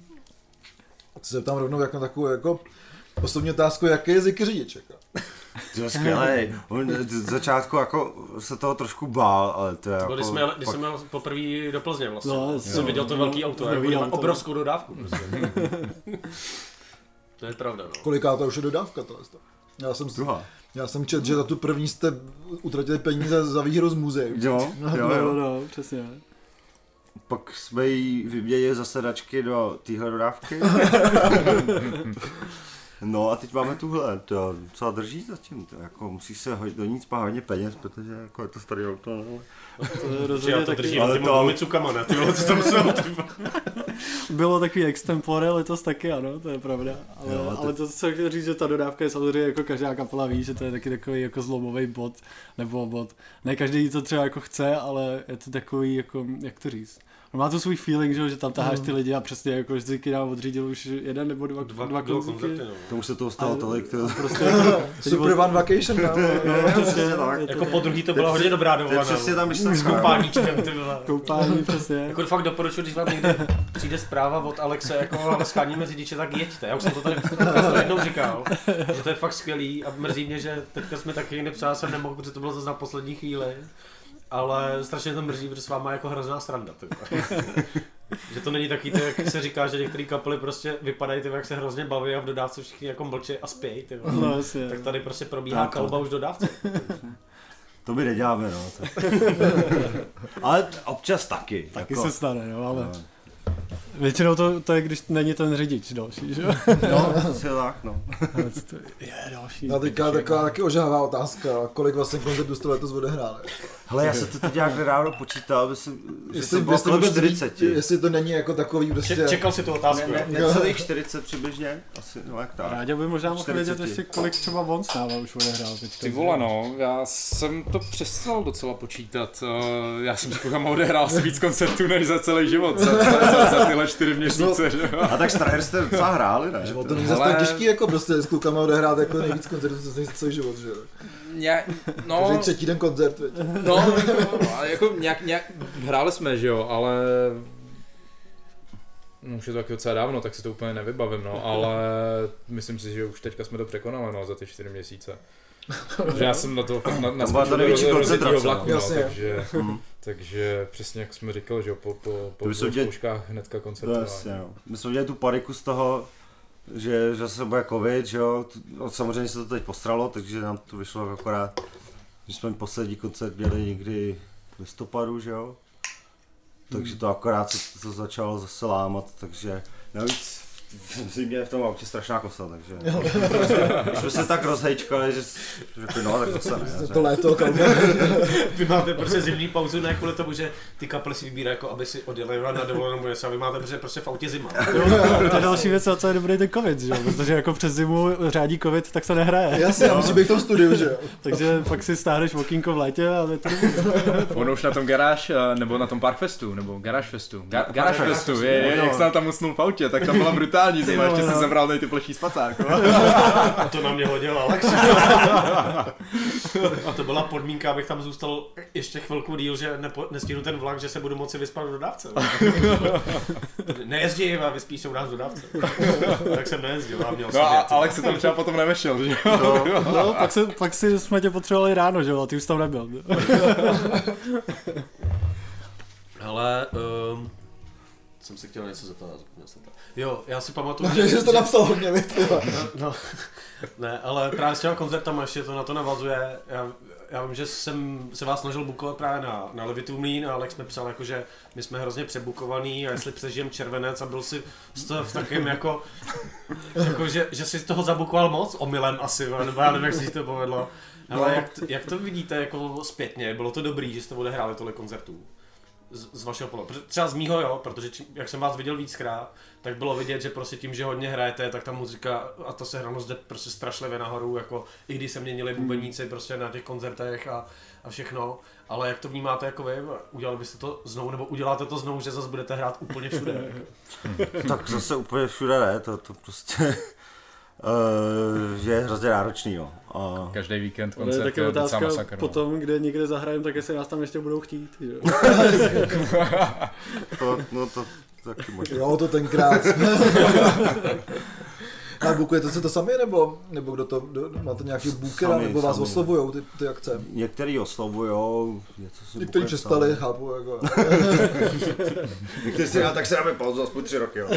se tam rovnou jako na takovou jako osobní otázku, jaký je jazyk řidič. Jako. To je skvělý. On z začátku jako se toho trošku bál, ale to je jako... Když jsme, když jsem měl poprvé do Plzně vlastně. No, No, jsem viděl to velký auto, Velký jako auto. obrovskou dodávku. Prostě. to je pravda, no. Koliká to už je dodávka tohle. Já jsem, Druhá. já jsem četl, že za tu první jste utratili peníze za výhru z muzeum. Jo, *laughs* jo, No, jo. no, no, přesně. Pak jsme jí vyměnili za sedačky do téhle dodávky. *laughs* No a teď máme tuhle, to docela drží zatím, to jako musí se hodit do ní spát hodně peněz, protože jako je to starý auto, no. To je Že já rozhodně to drží taky, na Ale těma to- gumicukama, ne? Ty vole, co tam jsou, ty bylo takový extempore letos taky, ano, to je pravda. Ale, Jo, ale to, co chci říct, že ta dodávka je samozřejmě jako každá kapela ví, že to je taky takový jako zlomový bod, nebo bod. Ne každý to třeba jako chce, ale je to takový jako, jak to říct. No má to svůj feeling, že, jo, že tam taháš ty lidi a přesně jako vždycky nám odřídil už jeden nebo dva, Dva, dva, koncerty. no. To už se toho stalo Ale- tolik, to, Prostě, *laughs* Super One Vacation, no. *laughs* přesně, přesně tak. Jako po druhý to byla hodně dobrá dovolená. přesně tam, když S koupáníčkem, *laughs* koupání, přesně. Jako fakt doporučuji, když vám někde přijde zpráva od Alexe, jako ale scháníme řidiče, tak jeďte. Já už jsem to tady jednou říkal, že to je fakt skvělý a mrzí mě, že teďka jsme taky nepřál jsem nemohl, protože to bylo zase na poslední chvíli. Ale strašně to mrzí, protože s váma je jako hrozná sranda. *laughs* Že to není taky to, jak se říká, že některé kapely prostě vypadají, ty, jak se hrozně baví a v dodávce všichni jako mlčí a spějí. Ty. No, jasně. Tak tady prostě probíhá Tak, kalba už v dodávce. *laughs* To my neděláme, no. To... *laughs* Ale občas taky. Taky jako, se stane, no, ale no. Většinou to, to je, když není ten řidič další, že jo? No, *laughs* asi tak, no. Je další. A teďka taková taky ožává otázka, kolik vlastně koncertů jste letos odehráli. Hele, já se to teď nějak nedávno počítal, myslím, že Jestli, to bylo jestli, kolem vůbec 40. ví, jestli to není jako takový prostě... Če- čekal si tu otázku. Ne, Ne, ne, necelých 40 přibližně, asi, no jak tak. Ráďa by možná mohl 40. vědět ještě, kolik třeba on s náma už odehrál teďka. Ty vole no, já jsem to přestal docela počítat. Eh, Já jsem s klukama odehrál asi víc koncertů než za celý život, za, za, za, tyhle čtyři měsíce, že jo. A tak Straher jste docela hráli, ne? Že to není zase tak těžký jako prostě s klukama odehrát jako nejvíc koncertů za celý život, že jo. Ně, no, Každý třetí den koncert, veď. no, no, ale jako nějak, nějak, hráli jsme, že jo, ale No, už je to taky docela dávno, tak si to úplně nevybavím, no, ale myslím si, že už teďka jsme to překonali, no, za ty čtyři měsíce. *laughs* Že já jsem na to fakt na, na Tam byla ta největší koncentrace, vlaku, no. no, Jasně. takže, Mhm. Takže přesně jak jsme říkali, že po, po, po zkouškách hnedka To koncertování. jasně, no. My jsme udělali tu paniku z toho, že, že se bude covid, že jo, no, samozřejmě se to teď postralo, takže nám to vyšlo akorát My jsme poslední koncert měli někdy v listopadu, že jo? Takže to akorát se to začalo zase lámat, takže navíc v zimě v tom autě strašná kosa, takže už jsme se tak rozhejčkali, že že řekli, no tak zase ne. To léto. *laughs* Vy máte prostě zimní pauzu ne kvůli tomu, že ty kapely si vybírají, jako aby si odjeli na dovolenou něco, a vy máte prostě, prostě v autě zima. *laughs* To je další věc, a co je dobrý ten covid, že jo? Protože jako přes zimu řádí covid, tak se nehraje. Jasně, já musím být v tom studiu, že jo. *laughs* Takže pak si stáhneš okýnko v létě a je to Ono už na tom garáž, eh, nebo na tom Parkfestu, nebo Garage Festu. Ga- Garage Festu, je, je, jak jsem tam usnul v autě, tak tam byla brutální zima, ještě si zabral nej ty ploší spacák. no. *laughs* A to na mě hodil Alex. *laughs* A to byla podmínka, abych tam zůstal ještě chvilku díl, že nepo, nestihnu ten vlak, že se budu moci vyspat v dodávce. *laughs* Nejezdí, a vyspí se u nás v dodávce. Tak jsem nejezdil a měl No jsem a. Alex se tam třeba potom nevešel, že jo? No, pak, se, pak si jsme tě potřebovali ráno, že jo, a ty už tam nebyl. Ale um, jsem se chtěl něco zeptat. zapomněl jsem to. Jo, já si pamatuju, že jsi to napsal hodně, víc, No, ne, ale právě s těma koncertama ještě to na to navazuje. Já, já vím, že jsem se vás snažil bukovat právě na, na Levitu Mlín a Alex mi psal jako, že my jsme hrozně přebukovaný a jestli přežijem červenec a byl si v takém jako, jako že, že si toho zabukoval moc omylem asi, nebo já nevím, jak se ti to povedlo. Ale jak, t- jak to vidíte jako zpětně, bylo to dobrý, že jste odehráli tohle koncertů? Z, z vašeho pohledu. Třeba z mýho jo, protože čím, jak jsem vás viděl víckrát, tak bylo vidět, že prostě tím, že hodně hrajete, tak ta muzika a ta sehranost jde prostě strašlivě nahoru, jako i když se měnili bubeníci prostě na těch koncertech a, a všechno. Ale jak to vnímáte jako vy? Udělali byste to znovu, nebo uděláte to znovu, že zase budete hrát úplně všude? *laughs* Tak zase úplně všude ne, to, to prostě *laughs* uh, je hrozně náročný, jo. A Každý víkend je koncert taky je docela otázka masakr. no. potom, kde někde zahrajeme, tak jestli nás tam ještě budou chtít. Jo. *laughs* to, no to taky možná. Jo, to tenkrát. *laughs* A bukujete si to sami, nebo, nebo kdo to, kdo, máte nějaký bookera, Sami, nebo vás sami. oslovujou ty, ty akce? Některý oslovujou, něco si Někteří bukuje přestali, sami. chápu, jako. *laughs* Někteří si, a tak si dáme pauzu aspoň tři roky, jo.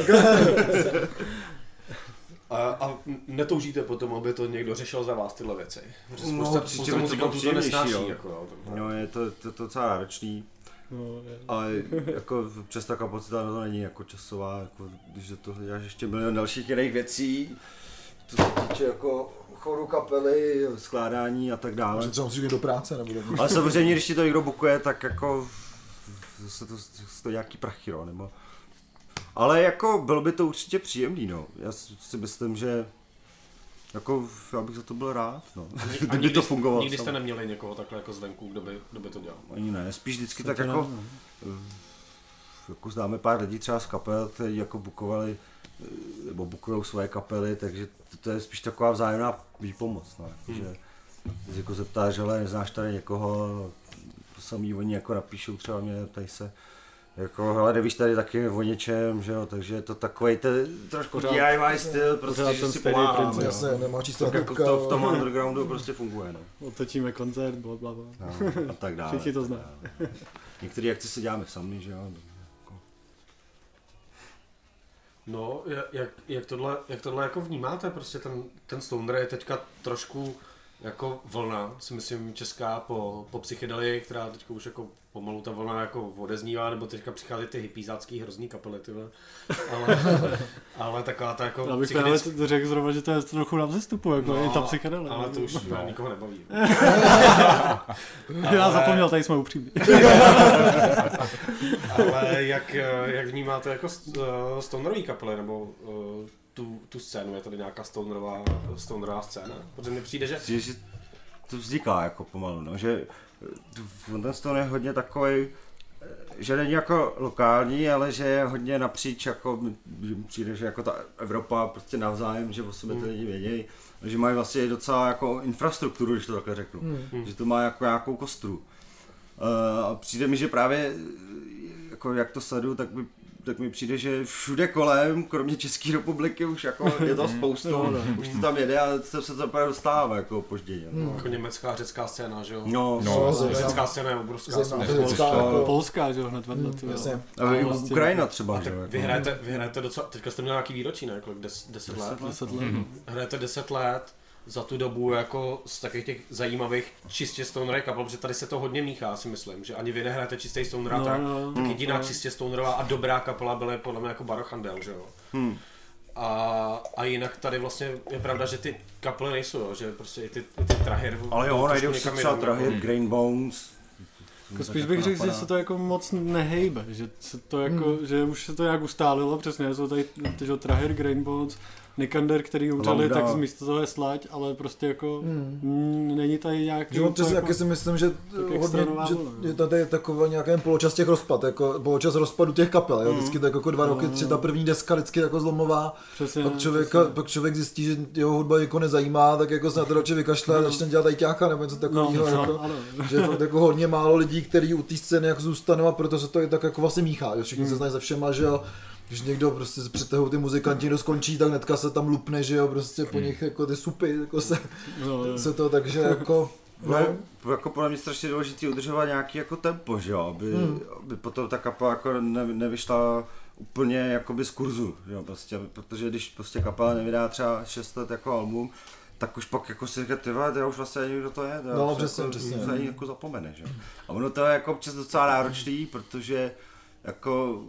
A, a netoužíte potom, aby to někdo řešil za vás tyhle věci? Protože No, spousta, spousta to muzikantů to nesnáší. jo. Jako, jo. No, je to, to, to docela náročný. No, je. A jako přes ta kapacita na to není jako časová, jako, když do toho děláš ještě milion dalších jiných věcí, co se týče jako choru kapely, skládání a tak dále. Že třeba musíš jít do práce, nebo do... Ale samozřejmě, když ti to někdo bukuje, tak jako zase to stojí nějaký prachy, no, nebo... Ale jako bylo by to určitě příjemný, no. Já si myslím, že jako já bych za to byl rád, no. A *laughs* Kdyby to fungovalo. Nikdy jste sam- neměli někoho takhle jako zvenku, kdo by, kdo by to dělal. Ani ne, spíš vždycky tak jako, ne, no. jako známe pár lidí třeba z kapel, kteří jako bukovali, eh, nebo bukují svoje kapely, takže to, to je spíš taková vzájemná výpomoc, no. Hmm. Že když jako zeptáš, ale neznáš tady někoho, to samý oni jako napíšou třeba mě, tady se, jako, hele, nevíš tady taky o něčem, že jo, takže je to takový ten trošku Pořád- DIY styl, prostě, že si princip. jo. Jasně, nemá číslo Tak jako to v tom undergroundu prostě funguje, no. Otočíme koncert, bla, bla, bla. no a tak *laughs* dále. Všichni to zná. Některé akce si děláme sami, že jo. Jako, No, ja- jak, jak, tohle, jak tohle jako vnímáte, prostě ten, ten stoner je teďka trošku jako vlna, si myslím, česká po, po psychedelii, která teďka už jako pomalu ta vlna jako odeznívá, nebo teďka přichází ty hypízácký hrozný kapely, ty vole. ale, ale taková ta jako Já bych právě psychedelic- to řekl zrovna, že to je trochu na vzestupu, jako No, i ta psychedele. Ale to už no. nikoho nebaví. *laughs* Já zapomněl, tady jsme upřímní. *laughs* Ale jak, jak vnímáte jako eh, stonerový kapely, nebo eh, tu, tu scénu, je tady nějaká stonerová, stonerová scéna? Protože mi přijde, že že, že to vzniká jako pomalu, no, že eh, ten stone je hodně takový, že není jako lokální, ale že je hodně napříč, jako, přijde, že jako ta Evropa prostě navzájem, že o sobě ty lidi vědějí, že mají vlastně docela jako infrastrukturu, když to takhle řeknu, Hmm. že to má jako nějakou kostru. Eh, A přijde mi, že právě jako jak to sleduju, tak mi, tak mi přijde, že všude kolem, kromě České republiky, už jako je to spoustu, už to tam jede a se se to úplně dostává jako opožděně. no. jako německá, řecká scéna, že jo? No, No, no. Řecká scéna je obrovská. řecká, to- jako- Polská, že jo, hned vedle. Jasně. A i vlastně- Ukrajina A třeba, že jo. vy Jako. hrajete, vy hrajete docela, teďka jste měl nějaký výročí, ne? Kolik, des, deset let? Deset let. no. Hrajete deset let za tu dobu jako z takových těch zajímavých čistě stoner kapel, protože tady se to hodně míchá, si myslím, že ani vy nehrajete čistý stoner No, tak, no, tak jediná no. čistě stonerová a dobrá kapela byla podle mě jako Barochandel, že jo. Hmm. A, a jinak tady vlastně je pravda, že ty kapely nejsou, jo, že prostě i ty, i ty trahir. Ale jo, najdou někam třeba Trahir, jako. Grain Bones. Jako spíš bych řekl, že se to jako moc nehejbe, že se to jako, hmm. že už se to nějak ustálilo, přesně, jsou tady ty, že Trahir, Grainbones, Nikander, který umřeli, Lauda. tak z místo toho je slať, ale prostě jako Hmm. mm, není tady nějaký... Úplně přesně jako, si myslím, že hodně, že no. je tady takový nějaký poločas těch rozpad, jako poločas rozpadu těch kapel, jo? vždycky tak jako dva roky, tři, ta první deska vždycky jako zlomová, přesně, pak člověk, přesně. pak člověk zjistí, že jeho hudba jako nezajímá, tak jako se na to radši vykašle a začne dělat ajťáka nebo něco No, takového, no, jako, ano. že je jako hodně málo lidí, kteří u té scény jako zůstanou a proto se to i tak jako vlastně míchá, že všichni se znají se všema, že jo, když někdo prostě přitahují ty muzikanti, někdo skončí, tak netka se tam lupne, že jo, prostě po nich jako ty supy, jako se, No, jo. se to, takže jako, No, no, jako podle mě strašně důležité udržovat nějaký jako tempo, že jo, aby, Hmm. aby potom ta kapela jako ne, nevyšla úplně jakoby z kurzu, že jo, prostě, protože když prostě kapela nevydá třeba 6 let jako album, tak už pak jako si říká, ty vole, já už vlastně nevím, kdo to je, já No, už přesně, jako, přesně. už ani jako zapomene, že jo. A ono to je jako občas docela náročný, protože jako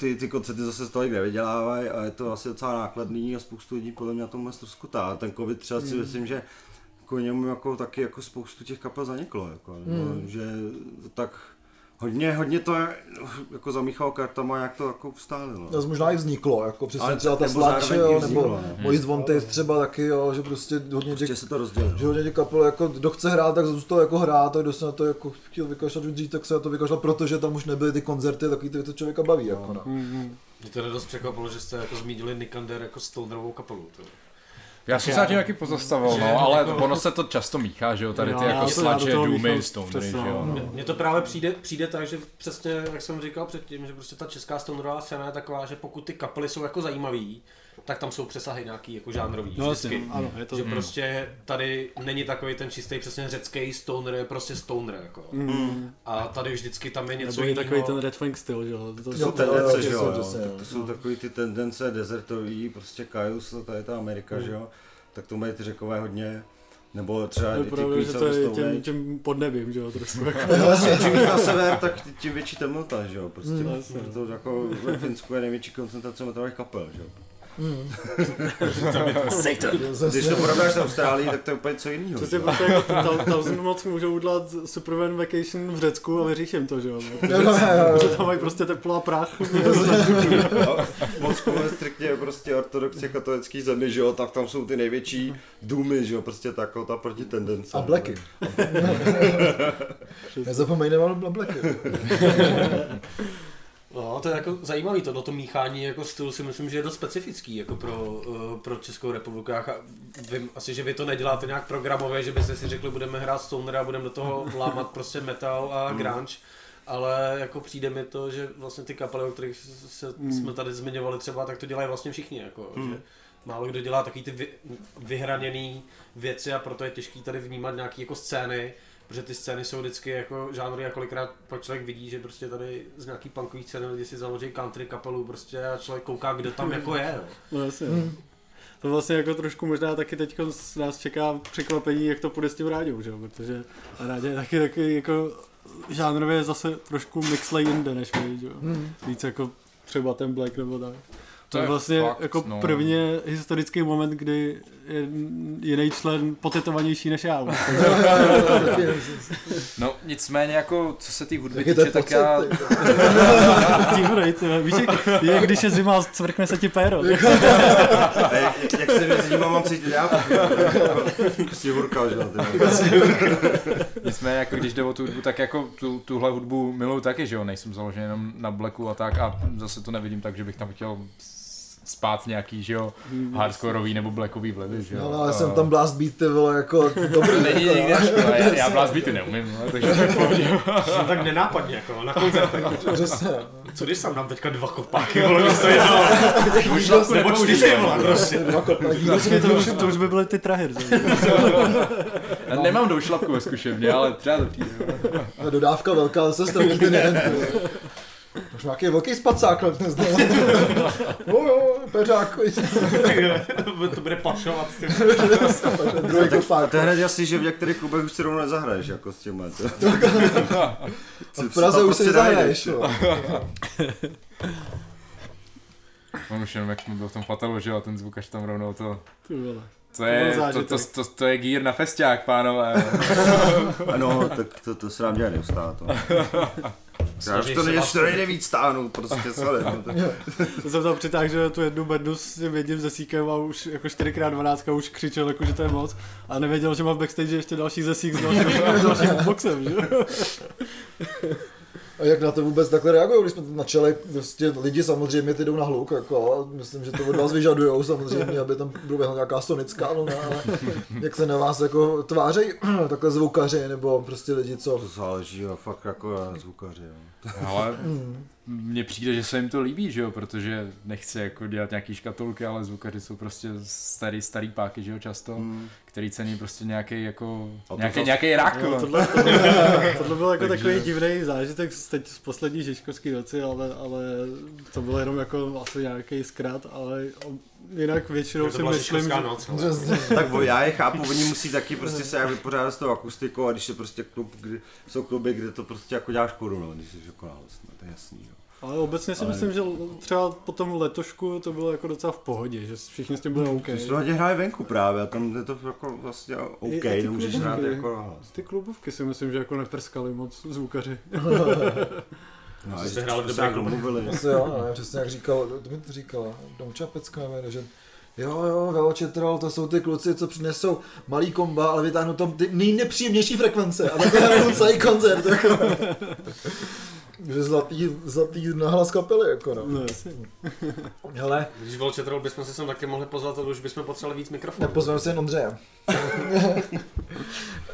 ty, ty koncerty zase z tolik nevydělávají a je to asi docela nákladný a spoustu lidí podle mě na tomhle ztroskotá. A ten covid třeba si myslím, že jako němu jako taky jako spoustu těch kapel zaniklo, jako, nebo, že tak hodně, hodně to je, jako zamíchalo kartama, jak to jako ustálilo. To možná i vzniklo, jako přesně Ale třeba ta nebo vzniklo, nebo no. Moist Wanted třeba taky, jo, že prostě hodně těch, Prostě se to rozdělilo. že hodně těch kapel, jako kdo chce hrát, tak zůstal jako hrát, a kdo se na to jako chtěl vykašlat už dřív, tak se na to vykašlal, protože tam už nebyly ty koncerty, takový ty, co člověka baví, jako no. Mm, Mě teda dost překvapilo, že jste jako zmínili Nikander jako stonerovou kapelu. To. Já jsem se na tím taky pozastavil, no, ale jako- ono se to často míchá, že jo, tady ty jako já do slače, míchám stonery, že jo. no. Mně- to právě přijde, přijde tak, že přesně, jak jsem říkal předtím, že prostě ta česká stonerová scéna je taková, že pokud ty kapely jsou jako zajímavý, tak tam jsou přesahy nějaký jako žánrový. No vždycky. jasně, ano, je to... že prostě tady není takový ten čistý přesně řecký stoner, je prostě stoner jako. Mm, A tady vždycky tam je něco je takový ten jiného. Red Fang styl, že jo. To, jsou tendence, jo, že jo, To jsou takový ty tendence desertový, prostě Kajus, to je ta Amerika, že jo. Tak to mají ty řekové hodně. Nebo třeba ty právě, že to je Age. tím podnebím, že jo, trošku. jako. Vlastně, čím na sever, tak tím větší temnota, že jo. Prostě, Mm, jasně. to jako ve Finsku je největší koncentrace metalových kapel, že jo. *laughs* Když to porovnáš s Austrálií, tak to je úplně co jiného. Přesně proto jako Thou- Thousand Moc můžou udělat Superman Vacation v Řecku a věříš jim to, že jo. *laughs* No, jo, jo. Protože tam mají prostě teplo a prach. *laughs* Je striktně prostě ortodoxně katolický zemi, že jo, tak tam jsou ty největší důmy, že jo, prostě taková ta protitendence. A Blacky. Nezapomeňme na Blacky. No, to je jako zajímavý, tohle to míchání jako styl si myslím, že je dost specifický jako pro, eh, pro Českou republiku. Já vím asi, že vy to neděláte nějak programově, že byste si řekli, budeme hrát stoner a budeme do toho *laughs* lámat prostě metal a grunge. Ale jako přijde mi to, že vlastně ty kapely, o kterých se, jsme tady zmiňovali třeba, tak to dělají vlastně všichni. Jako, že málo kdo dělá takový ty vy, vyhraněný věci a proto je těžký tady vnímat nějaký jako scény, protože ty scény jsou vždycky jako žánry a kolikrát pak člověk vidí, že prostě tady z nějaký punkový scény lidi si založí country kapelu prostě a člověk kouká, kdo tam jako je. No jasně. To vlastně jako trošku možná taky teď nás čeká překvapení, jak to půjde s tím rádiou, že jo? Protože rádě je taky taky jako žánrově zase trošku mixlej jinde než my, že jo? Víc jako třeba ten Black nebo tak. To je vlastně fakt, jako no. prvně historický moment, kdy je jiný člen potetovanější než já. *laughs* No nicméně jako, co se té hudby je týče, tak pocit. já, *laughs* Tím hrej, ty. Víš, jak, jak když je zima, cvrkne se ti péro. *laughs* Jak, jak se nimi mám cítit já? Prostě hurkal, že vole. nicméně jako když jde o tu hudbu, tak jako tu, tuhle hudbu miluju taky, že jo, nejsem založen jenom na blacku a tak a zase to nevidím tak, že bych tam chtěl spát nějaký, že jo, hardcoreový nebo blackový vlivy, že jo. No, no, ale A- jsem tam blast beat, ty vole, jako dobrý. Není jako, nikde škola, já, já blast beaty neumím, no, takže to je. No, tak nenápadně jako na koncertech. Co když jsem dám teďka dva kopáky, vole, místo jednoho, nebo čtyři, vole, prostě. Počkej, to už, to už by byly ty trahy. že? Já nemám doušlapku ve zkušebně, ale třeba to přijde. A Dodávka velká, nejen, ty vole. Už nějaký velký spacák, ale neznám. *laughs* jo, jo, peřák, *laughs* to bude pašovat. Ty. *laughs* druhý A kofák. to je hned jasný, že v některých klubech už si rovnou nezahraješ, jako s těma. V Praze už si nezahraješ, jo. On už jenom jak jsme byl v tom fatelu, že jo, a ten zvukař tam rovnou to... Ty vole. To je, to, to, to, to, je gír na festiák, pánové. ano, tak to, to se nám dělá neustále. To. Já už to se nejde, vlastně- to nejde víc stáhnout, prostě sorry. No, to, *laughs* jsem tam přitáhl, že tu jednu bednu s tím jedním zesíkem a už jako 4x12 už křičel, jako, že to je moc. A nevěděl, že má v backstage ještě další zesík s dalším, s dalším boxem, že? *laughs* A jak na to vůbec takhle reagují, když jsme to načali, prostě lidi samozřejmě ty jdou na hluk, jako, a myslím, že to od vás vyžadujou samozřejmě, aby tam byla nějaká sonická vlna, ale jak se na vás jako tvářejí *clears throat* takhle zvukaři, nebo prostě lidi, co to záleží, jo, fakt jako na zvukaři. Jo. *laughs* Ale mně přijde, že se jim to líbí, že jo, protože nechci jako dělat nějaký škatulky, ale zvukaři jsou prostě starý, starý páky, že jo, často, Hmm. Který cení prostě nějaký jako, to nějaký, nějaký rak, No, no, tohle, tohle, *laughs* tohle byl jako Takže- takový divný zážitek z- teď z poslední Žižkovské noci, ale, ale to bylo jenom jako asi nějaký zkrat, ale jinak většinou To si byla myslím, že... noc. ale-. Tak bo, já je chápu, oni musí taky prostě se jak vypořádat s tou akustikou a když je prostě klub, kdy, jsou kluby, kde to prostě jako dělá škodu, no, když jsi jako nález, no, to je jasný, jo. Ale obecně si Ale- myslím, že třeba po tom letošku to bylo jako docela v pohodě, že všichni s tím byli OK. My jsme hodně hráli venku právě a tam je to jako vlastně OK, I- i ty klubovky. hrát jako. Ty klubovky si myslím, že jako neprskali moc zvukaři. *laughs* No, Jste ještě hráli v jsme se dobrých jak domluvili. Asi jo, no, přesně jak říkal, to mi to říkala, Domča Pecka, jméno, že Jo, jo, Veločetrol, to jsou ty kluci, co přinesou malý komba, ale vytáhnou tam ty nejnepříjemnější frekvence a takhle hrajou celý koncert, jako. *laughs* Že zlatý, zlatý nahlas kapely, jako no. No jasně. *laughs* Hele, Když byl četrol, bychom se sem taky mohli pozvat, ale už bychom potřebovali víc mikrofonů. nepozveme se jen Ondřeje. *laughs*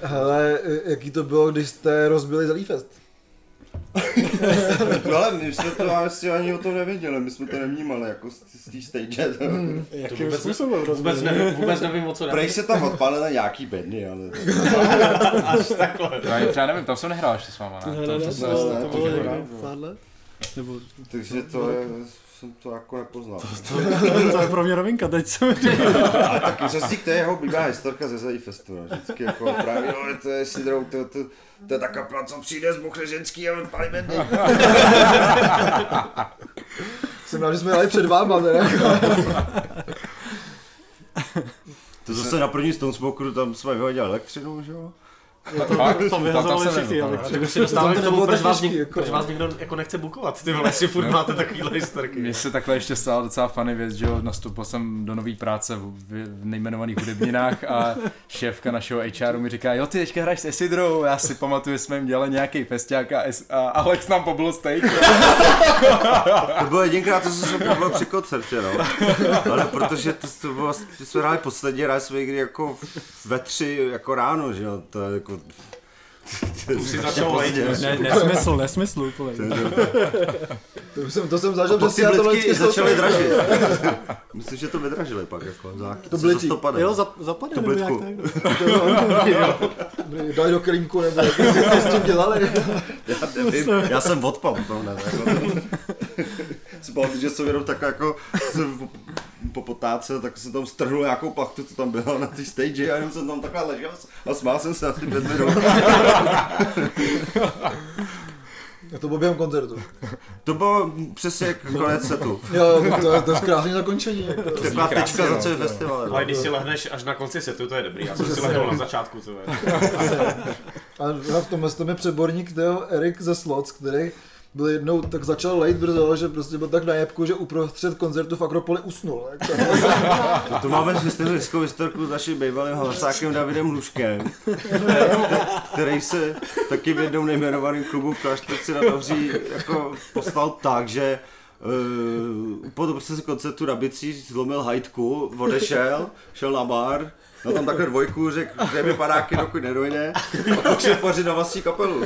Hele, jaký to bylo, když jste rozbili Zelý Fest? No ale my jsme to asi ani o tom nevěděli, my jsme to nevnímali jako z, z té stage. To. Jakým vůbec ne- způsobem Vůbec rozumím? nevím, vůbec nevím, o co. Prej se tam odpálili nějaký bedny, ale... Až takhle. Já třeba nevím, tam jsem nehrál ještě s váma, ne? Ne, ne, To- ne, to- to, to- to, to- bylo to- někdy to- pár let? Nebo, Takže to je, jsem to jako nepoznal. to, to je pro mě novinka, teď jsem A taky přesně to je jeho oblíbená historka ze Zelí Festu, no. vždycky jako právě, jo, to je Sidrou, to, to, to je ta kapela, co přijde z Buchry ženský a bedny. *laughs* Jsem rád, že jsme jeli před váma, teda. To zase na první Stone Smokeru, tam jsme vyhodili elektřinu, že jo? To Tam- vyhazovali všichni, nebyl, ale. Tak už se dostáváme To k tomu, nebylo proč tak vás, těžký, nik- jako. proč vás nikdo jako nechce bukovat, ty vole, jestli furt máte takovýhle historky. Mně se takhle ještě stala docela funny věc, že jo, nastoupil jsem do nové práce v, v, nejmenovaných hudebninách a šéfka našeho HRu mi říká, jo ty teďka hraješ s Esidrou, já si pamatuju, jsme jim dělali nějaký festiák a, Es- a Alex nám pobyl stage. To bylo jedinkrát, co jsem se byl při koncertě, no. Ale protože to, to bylo, jsme hráli poslední, hráli jsme někdy jako ve tři jako ráno, že jo, to je jako... Už si začal lejt. Ne, nesmysl, nesmysl úplně. To *laughs* jsem, to jsem zažil přesně, ty já to vždycky začaly slyšel. dražit. *laughs* Myslím, že to vydražili pak jako za, To za bledí. 150. Jo, zap, zapadne, *laughs* To nebo jak blitku. tak? Dali do kelímku, nebo jak jste s tím dělali. Já nevím, já jsem odpal to ne, jako, si pamatuju, že jsem jenom tak jako jsem po, po potáce, tak jsem tam strhnul nějakou plachtu, co tam byla na té stage a jenom jsem tam takhle ležel a smál jsem se asi pět minut. A to bylo během koncertu. To bylo přesně jak konec setu. Jo, to je, to je krásné zakončení. Taková tečka za celý festival. Ale když si lehneš až na konci setu, to je dobrý. Já jsem si lehnul na začátku, to je. A v tomhle tom je přeborník Erik ze Slots, který byl jednou, tak začal lejt brzo, že prostě byl tak na jebku, že uprostřed koncertu v Akropoli usnul. To, to máme historickou historku s naším bývalým hlasákem Davidem Hluškem, který se taky v jednom nejmenovaném klubu v Klášterci na Dobří jako poslal tak, že Uh, po prostě koncertu na bicí zlomil hajtku, odešel, šel na bar, no tam takhle dvojku, řekl, že mi padáky, dokud nedojde, a pak šel pořit na vlastní kapelu.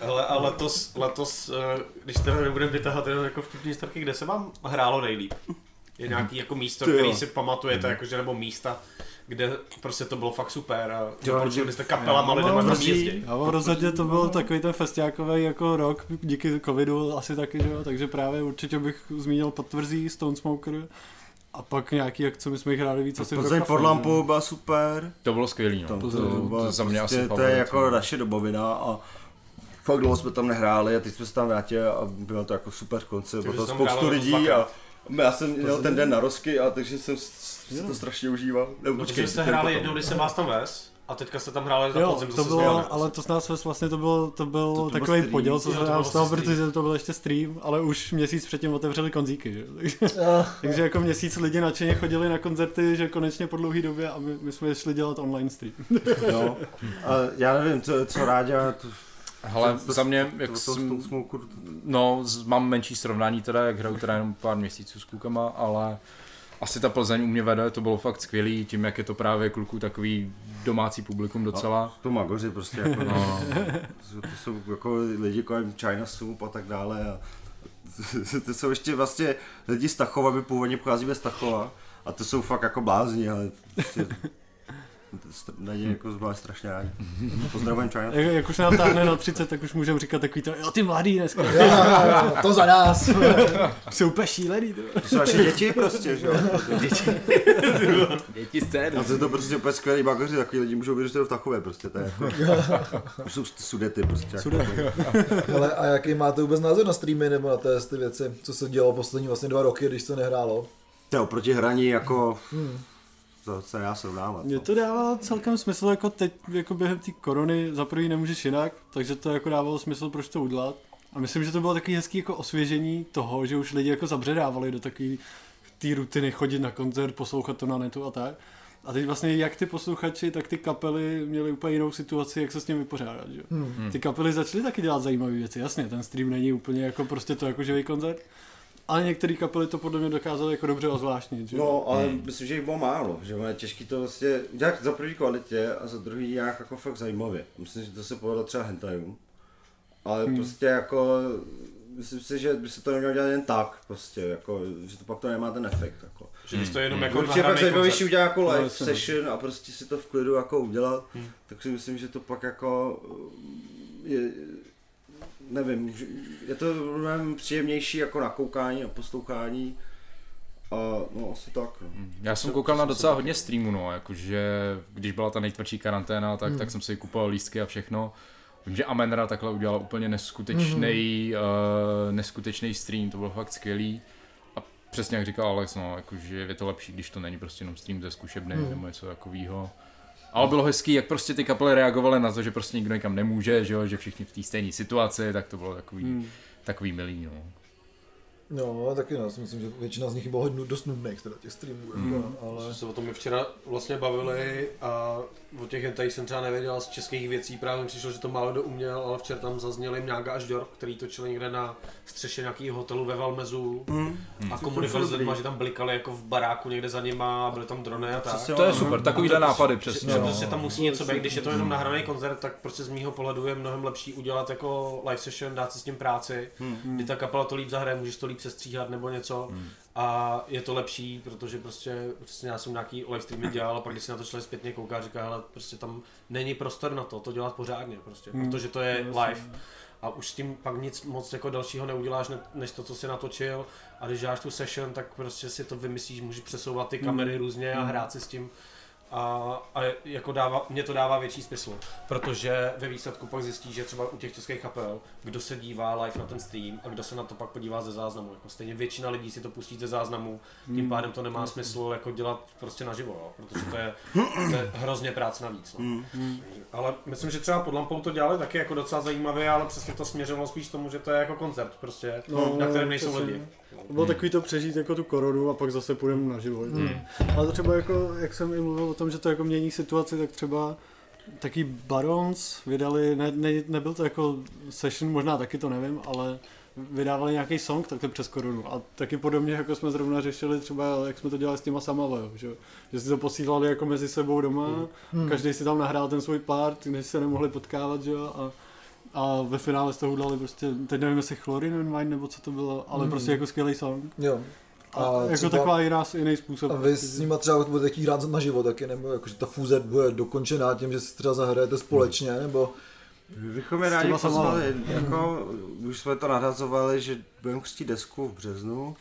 Hele, a letos, letos, eh, když teda nebudeme vytahat jenom jako vtipný historky, kde se vám hrálo nejlíp? je nějaký jako místo, Ty jo. který si pamatujete, jakože, nebo místa, kde prostě to bylo fakt super a doporučili že- jste kapelama, Já lidem, mám tam rozhodně- jezdí. Já mám rozhodně to byl takový ten festiákový jako rok díky covidu asi taky, že jo? takže právě určitě bych zmínil Potvrzí, Stone Smoker a pak nějaký akce, my jsme jich hráli víc asi v Plzeň pod lampou byla super. To bylo skvělý, no. To, To, to, to, bylo to za mě prostě, asi to je jako no. naše dobovina a fakt dlouho jsme tam nehráli a teď jsme se tam vrátili a bylo to jako super koncert, Takže bylo to tam spoustu lidí a já jsem měl ten den na rozky a takže jsem si to strašně užíval. Nebo No, počkej, jste hráli jednou, když jsem vás tam vez, a teďka jste tam hráli za Jo, podzim to zase bylo, znova. ale to s nás ves vlastně to byl, to byl To- to byl takový stream. poděl, co se byl nám stalo, vlastně protože to byl ještě stream, ale už měsíc předtím otevřeli konzíky, že? Takže, takže jako měsíc lidi nadšeně chodili na koncerty, že konečně po dlouhé době a my, my jsme šli dělat online stream. No, a já nevím, co, co Ráďa, to, Hele, to- za mě, jak to, jsem, to, smoku, no, mám menší srovnání teda, jak hraju teda jenom pár měsíců s klukama, ale asi ta Plzeň u mě vede, to bylo fakt skvělý, tím jak je to právě kluku takový domácí publikum docela. to magoři prostě jako, no, No, *laughs* to jsou jako lidi kolem China Soup a tak dále a *laughs* to jsou ještě vlastně lidi z Tachova, my původně pocházíme z Tachova a to jsou fakt jako blázni, ale prostě, *laughs* na ně jako zvlášť strašně rádi. Pozdravujeme China Jak, jak už nám táhne na 30, tak už můžeme říkat takový to, jo ty mladý dneska, Jo, jo, to za nás. jsou úplně šílený. To jsou naše děti prostě, že jo. děti scénu. A to je to prostě úplně skvělý magoři, takový lidi můžou vyrůstat v Tachově prostě, to je jako, jsou sudety prostě. Jako. Hele, a jaký máte vůbec názor na streamy nebo na té ty věci, co se dělo poslední vlastně dva roky, když se nehrálo? To je oproti hraní jako, to se dá srovnávat. Mně no. to dávalo celkem smysl, jako teď jako během té korony za prvý nemůžeš jinak, takže to jako dávalo smysl, proč to udělat. A myslím, že to bylo takový hezký jako osvěžení toho, že už lidi jako zabředávali do takové té rutiny chodit na koncert, poslouchat to na netu a tak. A teď vlastně jak ty posluchači, tak ty kapely měli úplně jinou situaci, jak se s tím vypořádat. Že? Hmm. Ty kapely začaly taky dělat zajímavé věci, jasně, ten stream není úplně jako prostě to jako živý koncert, ale některé kapely to podle mě dokázaly jako dobře ozvláštnit. Že? No, ale myslím, že jich bylo málo, že je těžký to vlastně dělat za první kvalitě a za druhý nějak jako fakt zajímavě. Myslím, že to se povedlo třeba hentajům, ale hmm. prostě jako myslím si, že by se to nemělo dělat jen tak, prostě, jako, že to pak to nemá ten efekt. Jako. Že bys to jenom jako Určitě pak zajímavější koncert. udělat jako live No, session a prostě si to v klidu jako udělat, Hmm. tak si myslím, že to pak jako je, nevím, je to mnohem příjemnější jako na koukání a poslouchání a no asi tak. No. Já jsem koukal na docela hodně streamů, no, jakože když byla ta nejtvrdší karanténa, tak, tak jsem si kupoval lístky a všechno. Vím, že Amenra takhle udělala úplně neskutečný, uh, neskutečný stream, to bylo fakt skvělý. A přesně jak říkal Alex, no, jakože je to lepší, když to není prostě jenom stream ze zkušebny Hmm. nebo něco takového. Ale bylo hezký, jak prostě ty kapely reagovaly na to, že prostě nikdo nikam nemůže, že, jo, že všichni v té stejné situaci, tak to bylo takový, Hmm. takový milý, no. No, taky no, já si myslím, že většina z nich bylo hodně dost nudných, teda těch streamů, jako, ale... Jsme se o tom my včera vlastně bavili a o těch hentai jsem třeba nevěděl z českých věcí, právě mi přišlo, že to málo kdo uměl, ale včera tam zazněli Mňága až Dork, který točili někde na střeše nějakého hotelu ve Valmezu Hmm. a komunikovali s lidmi, že tam blikali jako v baráku někde za nima a byly tam drony a tak. Přesně, To je no. super, takovýhle nápady přesně. Že, že no. prostě tam musí něco být, když je to jenom nahraný koncert, tak prostě z mýho pohledu je mnohem lepší udělat jako live session, dát si s tím práci, Hmm. kdy ta kapela to líp zahraje, můžeš to líp sestříhat nebo něco. A je to lepší, protože prostě, prostě já jsem nějaký live streamy dělal a pak když si na to člověk zpětně kouká, říká, hele, prostě tam není prostor na to, to dělat pořádně prostě, Hmm. protože to je live. A už s tím pak nic moc jako dalšího neuděláš, ne- než to, co si natočil a když děláš tu session, tak prostě si to vymyslíš, můžeš přesouvat ty kamery různě a hrát si s tím a, a jako dává, mě to dává větší smysl, protože ve výsledku pak zjistí, že třeba u těch českých kapel, kdo se dívá live na ten stream a kdo se na to pak podívá ze záznamu. Jako stejně většina lidí si to pustí ze záznamu, tím pádem to nemá smysl jako dělat prostě naživo, jo, protože to je, to je hrozně práce navíc. No. Hmm. Ale myslím, že třeba pod lampou to dělali taky jako docela zajímavě, ale přesně to směřovalo spíš k tomu, že to je jako koncert prostě, No, na kterém nejsou přesně. lidi. Bylo takový to přežít jako tu koronu a pak zase půjdeme na život. Hmm. Ale to třeba jako, jak jsem i mluvil o tom, že to jako mění situaci, tak třeba taky Barons vydali, ne, ne, nebyl to jako session, možná taky to nevím, ale vydávali nějaký song takhle přes korunu a taky podobně jako jsme zrovna řešili třeba, jak jsme to dělali s těma Samale, že, že si to posílali jako mezi sebou doma, Hmm. každý si tam nahrál ten svůj part, než se nemohli potkávat, že jo, a a ve finále z toho udělali prostě, teď nevím jestli Chlorin and Wine nebo co to bylo, ale Hmm. prostě jako skvělý song. Jo. A jako třeba, taková jiná, jiný způsob. A vy s nima třeba budete hrát na život taky, nebo jako, že ta fúze bude dokončená tím, že si třeba zahrajete společně, nebo... My bychom je rádi pozvali, jako, už jsme to nadhazovali, že budeme chtít desku v březnu,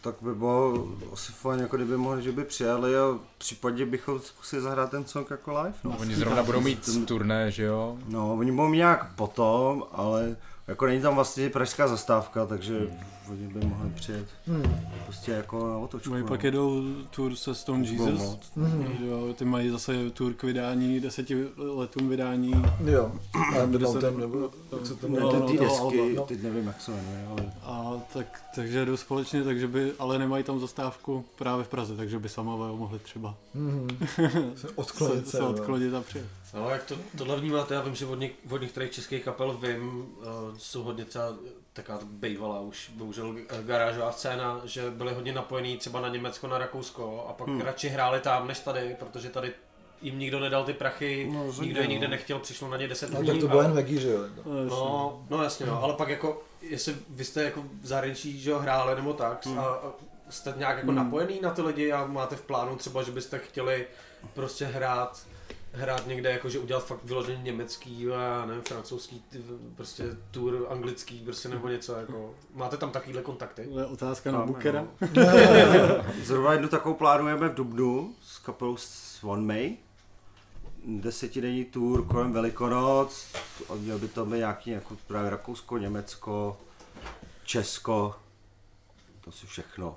tak by bylo asi fajn, jako kdyby mohli, že by přijali a případně bychom zkusili zahrát ten song jako live. No. Oni zrovna budou mít turné, že jo? No, oni budou mít nějak potom, ale jako není tam vlastně pražská zastávka, takže hmm. oni by mohli přijet hmm. prostě jako na otočku. Oni no. pak jedou tour se Stone Jesus, hmm. jo, ty mají zase tour k vydání, deseti letům vydání. Jo, a Mountain, nebo jak se to no, no, ty desky, no. teď nevím jak se jmenuje, ale... A tak, takže jedou společně, takže by, ale nemají tam zastávku právě v Praze, takže by samové mohli třeba hmm. *laughs* se odklonit, se, se odklonit a přijet. No, jak to, tohle vnímáte, já vím, že od, něk, od některých českých kapel vím, uh, jsou hodně třeba taková bejvala už, bohužel garážová scéna, že byli hodně napojení třeba na Německo, na Rakousko a pak hmm. radši hráli tam než tady, protože tady jim nikdo nedal ty prachy, no, nikdo je nikde no. nechtěl, přišlo na ně 10 lidí. No, tak to bylo jen Vegy, že jo? No, no jasně, no, ale pak jako, jestli vy jste jako v zahraničí, že jo, hráli nebo tak, hmm. a jste nějak jako hmm. napojený na ty lidi a máte v plánu třeba, že byste chtěli prostě hrát hrát někde, jakože udělat fakt vyloženě německý, a nevím, francouzský, prostě tour anglický, prostě nebo něco, jako. Máte tam takovýhle kontakty? To je otázka na Bookera. No. *laughs* Zrovna jednu takovou plánujeme v Dubnu s kapelou One May. Desetidenní tour kolem Velikonoc, měl by to být nějaký jako právě Rakousko, Německo, Česko, to si všechno.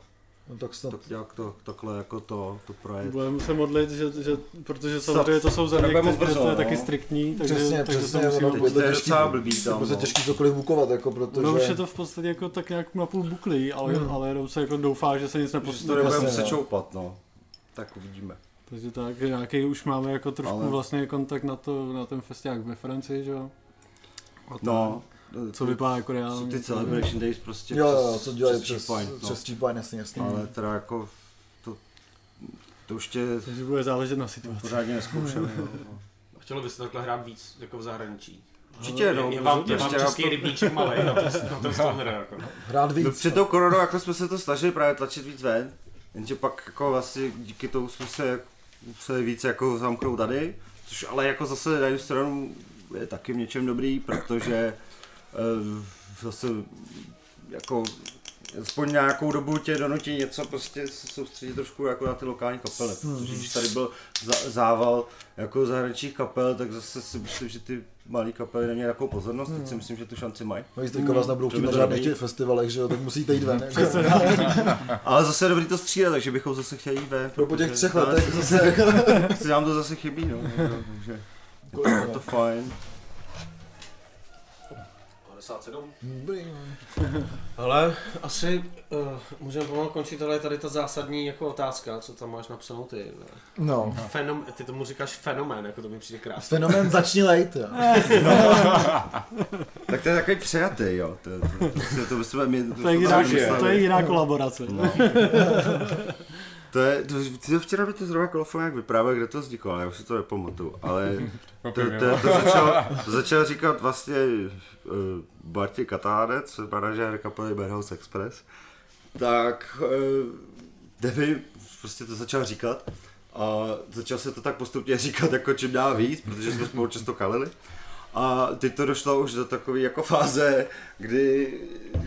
No tak snad. Tak jak to, takhle jako to, to projet. Budeme se modlit, že, že protože samozřejmě to jsou země, které to je no. taky striktní, takže, přesně, takže přesně, to musíme to je docela blbý tam. To je no. těžký cokoliv bukovat, jako protože... No už je to v podstatě jako tak nějak na půl buklí, ale, hmm. ale jenom se jako doufá, že se nic nepostane. Že to nebudeme muset čoupat, no. Tak uvidíme. Takže tak, nějaký už máme jako trošku ale... vlastně kontakt na, to, na ten festiák ve Francii, že jo? No, co vypadá jako reálně. Ty Celebration Days prostě jo, jo, co dělají přes, přes, no. přes Cheap jasně, jasně. Ale teda jako to, to už tě... Takže bude záležet na situaci. Pořádně neskoušeli. no. Chtělo byste takhle hrát víc jako v zahraničí? Určitě, no. Je vám, je vám český rybníček malý na ten, na ten stoner, jako. Hrát víc. No, před tou koronou jako jsme se to snažili právě tlačit víc ven, jenže pak jako vlastně díky tomu jsme se museli víc jako zamknout tady, což ale jako zase na jednu stranu je taky v něčem dobrý, protože zase jako aspoň nějakou dobu tě donutí něco prostě se soustředit trošku jako na ty lokální kapely, hmm. protože když tady byl zával jako zahraničních kapel, tak zase si myslím, že ty malý kapely neměly takovou pozornost, teď si hmm. myslím, že tu šanci mají. No jistě, teďka vás nebudou chtít na žádných těch festivalech, že jo, tak musíte jít ven. *laughs* Ale zase je dobrý to střílet, takže bychom zase chtěli jít ven. Pro po těch třech letech zase. *laughs* Si nám to zase chybí, no. Takže je to fajn. 57. Ale asi uh, můžeme pomalu končit, ale je tady ta zásadní jako otázka, co tam máš napsanou ty. No. Fenom, ty tomu říkáš fenomén, jako to mi přijde krásně. Fenomén začni lejt, jo. no. *laughs* tak to je takový přejatý, jo. To, to, to, to, to, to, to, to, je jiná, to je jiná kolaborace. No. *laughs* To je, to, ty čerá by to zrovna kolofon jak vyprávěl, kde to vzniklo, já už si to nepamatuju, ale *laughs* to, to, to, to, začal, to začal říkat vlastně uh, Barti Katánec, manažer kapely Bearhouse Express, tak uh, nevím, prostě to začal říkat a začal se to tak postupně *laughs* říkat jako čím dá víc, protože jsme spolu často kalili. A teď to došlo už do takové jako fáze, kdy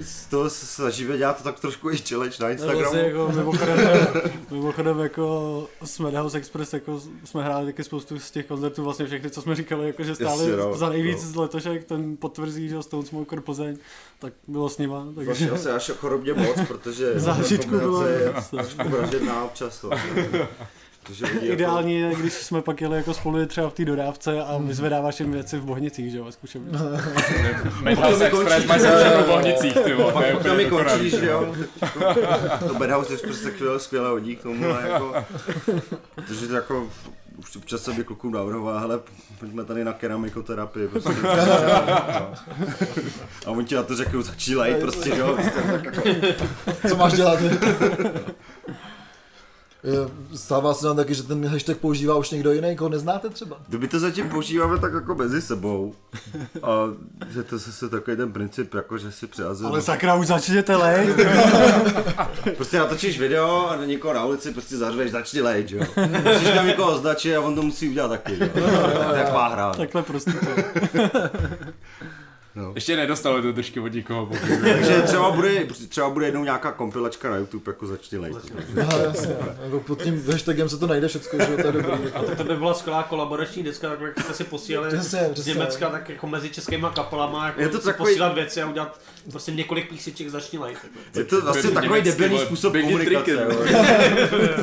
z toho se snažíme dělat to tak trošku i challenge na Instagramu. Vlastně jako mimochodem, *laughs* mimochodem jako jsme House Express, jako jsme hráli taky spoustu z těch koncertů, vlastně všechny, co jsme říkali, jako že stáli Jasně, no, za nejvíc no. z letošek, ten potvrzí, že Stone Smoker Plzeň, tak bylo s nima. Takže... Vlastně asi až chorobně moc, protože *laughs* zážitku bylo až vražedná občas. To. *laughs* Protože Ideální je, když jsme pak jeli jako spolu třeba v té dodávce a vyzvedáváš jim věci v Bohnicích, že jo, zkušeně. Madhouse Express mají se v Bohnicích, ty vole. Pak to mi končí, že jo. To Madhouse Express tak skvěle hodí k tomu, jako, protože to jako už občas se by klukům navrhoval, hele, pojďme tady na keramikoterapii, prostě. A oni ti na to řeknou, začí lejt, prostě, jo. Co máš dělat? *laughs* Stává se nám taky, že ten hashtag používá už někdo jiný, koho neznáte třeba. Kdyby to zatím používáme tak jako mezi sebou a že to je zase takový ten princip, jako že si přihazujeme. Ale sakra, už začněte lejt. *laughs* Prostě natočíš video a na někoho na ulici prostě zařveš, začni lejt, že jo. *laughs* Musíš tam někoho označit a on to musí udělat taky, jo. *laughs* Tak má hra. Takhle prostě to. Ještě nedostali do držky od nikoho. *laughs* Takže třeba bude, třeba bude jednou nějaká kompilačka na YouTube, jako začni lejt. No, jasně. Jako pod tím hashtagem se to najde všecko, že to je dobrý. A to, to by byla skvělá kolaborační deska, tak jak jste si posílali Přesně, z. Německa, tak jako mezi českýma kapelama, jako Je to si takový- posílat věci a udělat prostě několik písniček začni lejt. Jako. Je to vlastně takový debilní způsob komunikace.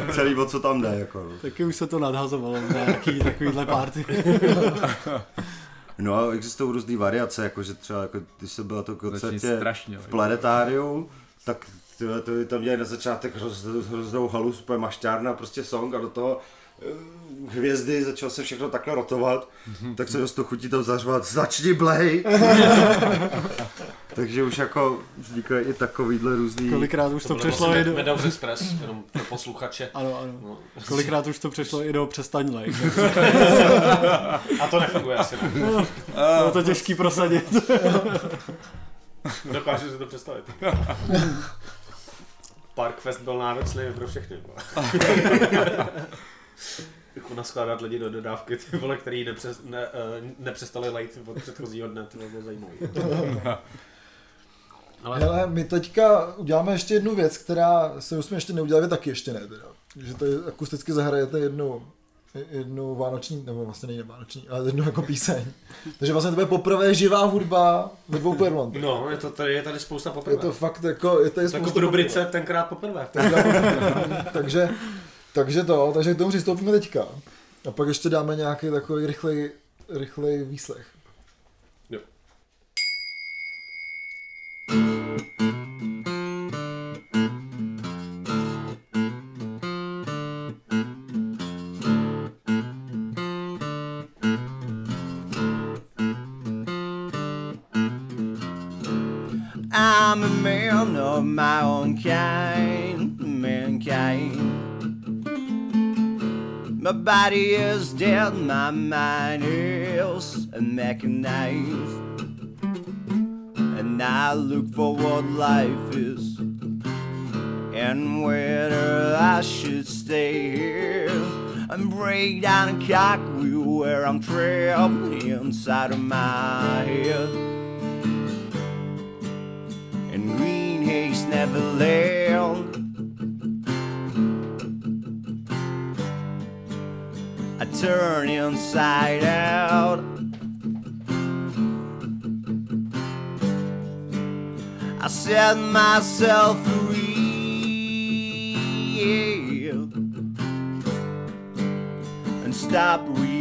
*laughs* Celý o co tam jde, jako. no. Taky už se to nadhazovalo na nějaký takovýhle party. *laughs* No a existují různé variace, jako že třeba jako, když jsem byl na tom Začni koncertě strašně. v planetáriu, tak tyhle, to, tam měli na začátek hroz, hroznou halu, super mašťárna, prostě song a do toho eh, hvězdy, začalo se všechno takhle rotovat, tak se dost to chutí tam zařvat, začni blej! *laughs* Takže už jako vznikají i takovýhle různý... Kolikrát už to, byl přešlo vlastně i do... Meadows Express, jenom pro posluchače. Ano, ano. No. Kolikrát už to přešlo i do přestaň lejt. A to nefunguje asi, ne? Bylo to těžký prosadit. Dokážu si to představit. *laughs* Parkfest byl náročný pro všechny. *laughs* Jako naskládat lidi do dodávky, ty vole, který nepřes, ne, eh, nepřestali lejt od předchozího dne, to bylo zajímavé. *laughs* Ale Hele, my teďka uděláme ještě jednu věc, která se už jsme ještě neudělali, taky ještě ne teda. Že to akusticky zahrajete jednu, jednu vánoční, nebo vlastně není vánoční, ale jednu jako píseň. Takže vlastně to bude poprvé živá hudba ve dvou perlon. no, je to tady, je tady spousta Je poprvé. to fakt jako, je to je jako spousta v rubrice tenkrát poprvé. poprvé. *laughs* takže, takže to, takže k tomu přistoupíme teďka. A pak ještě dáme nějaký takový rychlej, rychlej výslech. Jo. Body is dead, my mind is mechanized. And I look for what life is, and whether I should stay here and break down a cockwheel where I'm trapped inside of my head and green haze never land. Turn inside out. I set myself free and stop rewarding.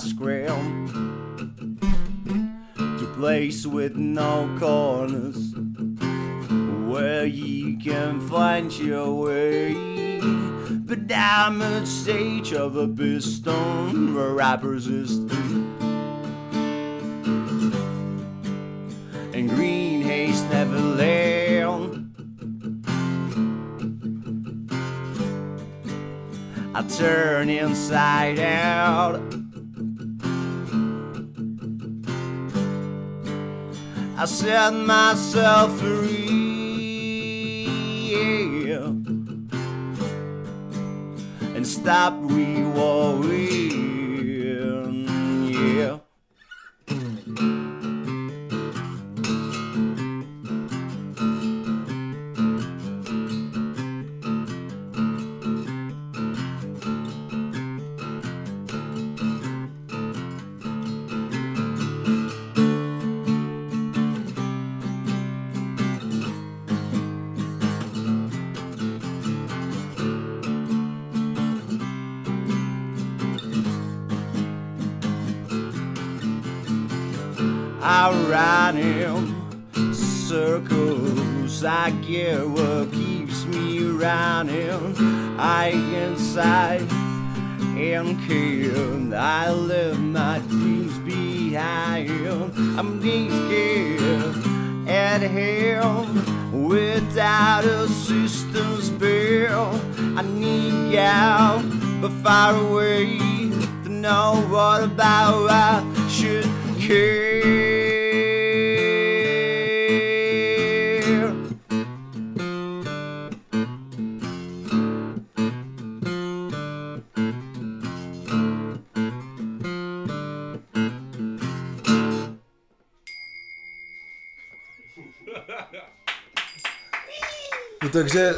Will I scram to place with no corners where you can find your way? But I'm at stage of a piston where I persist. and green haze never land. I turn inside out. I set myself free yeah. and stop rewarding. Far away to know what about I should care. Takže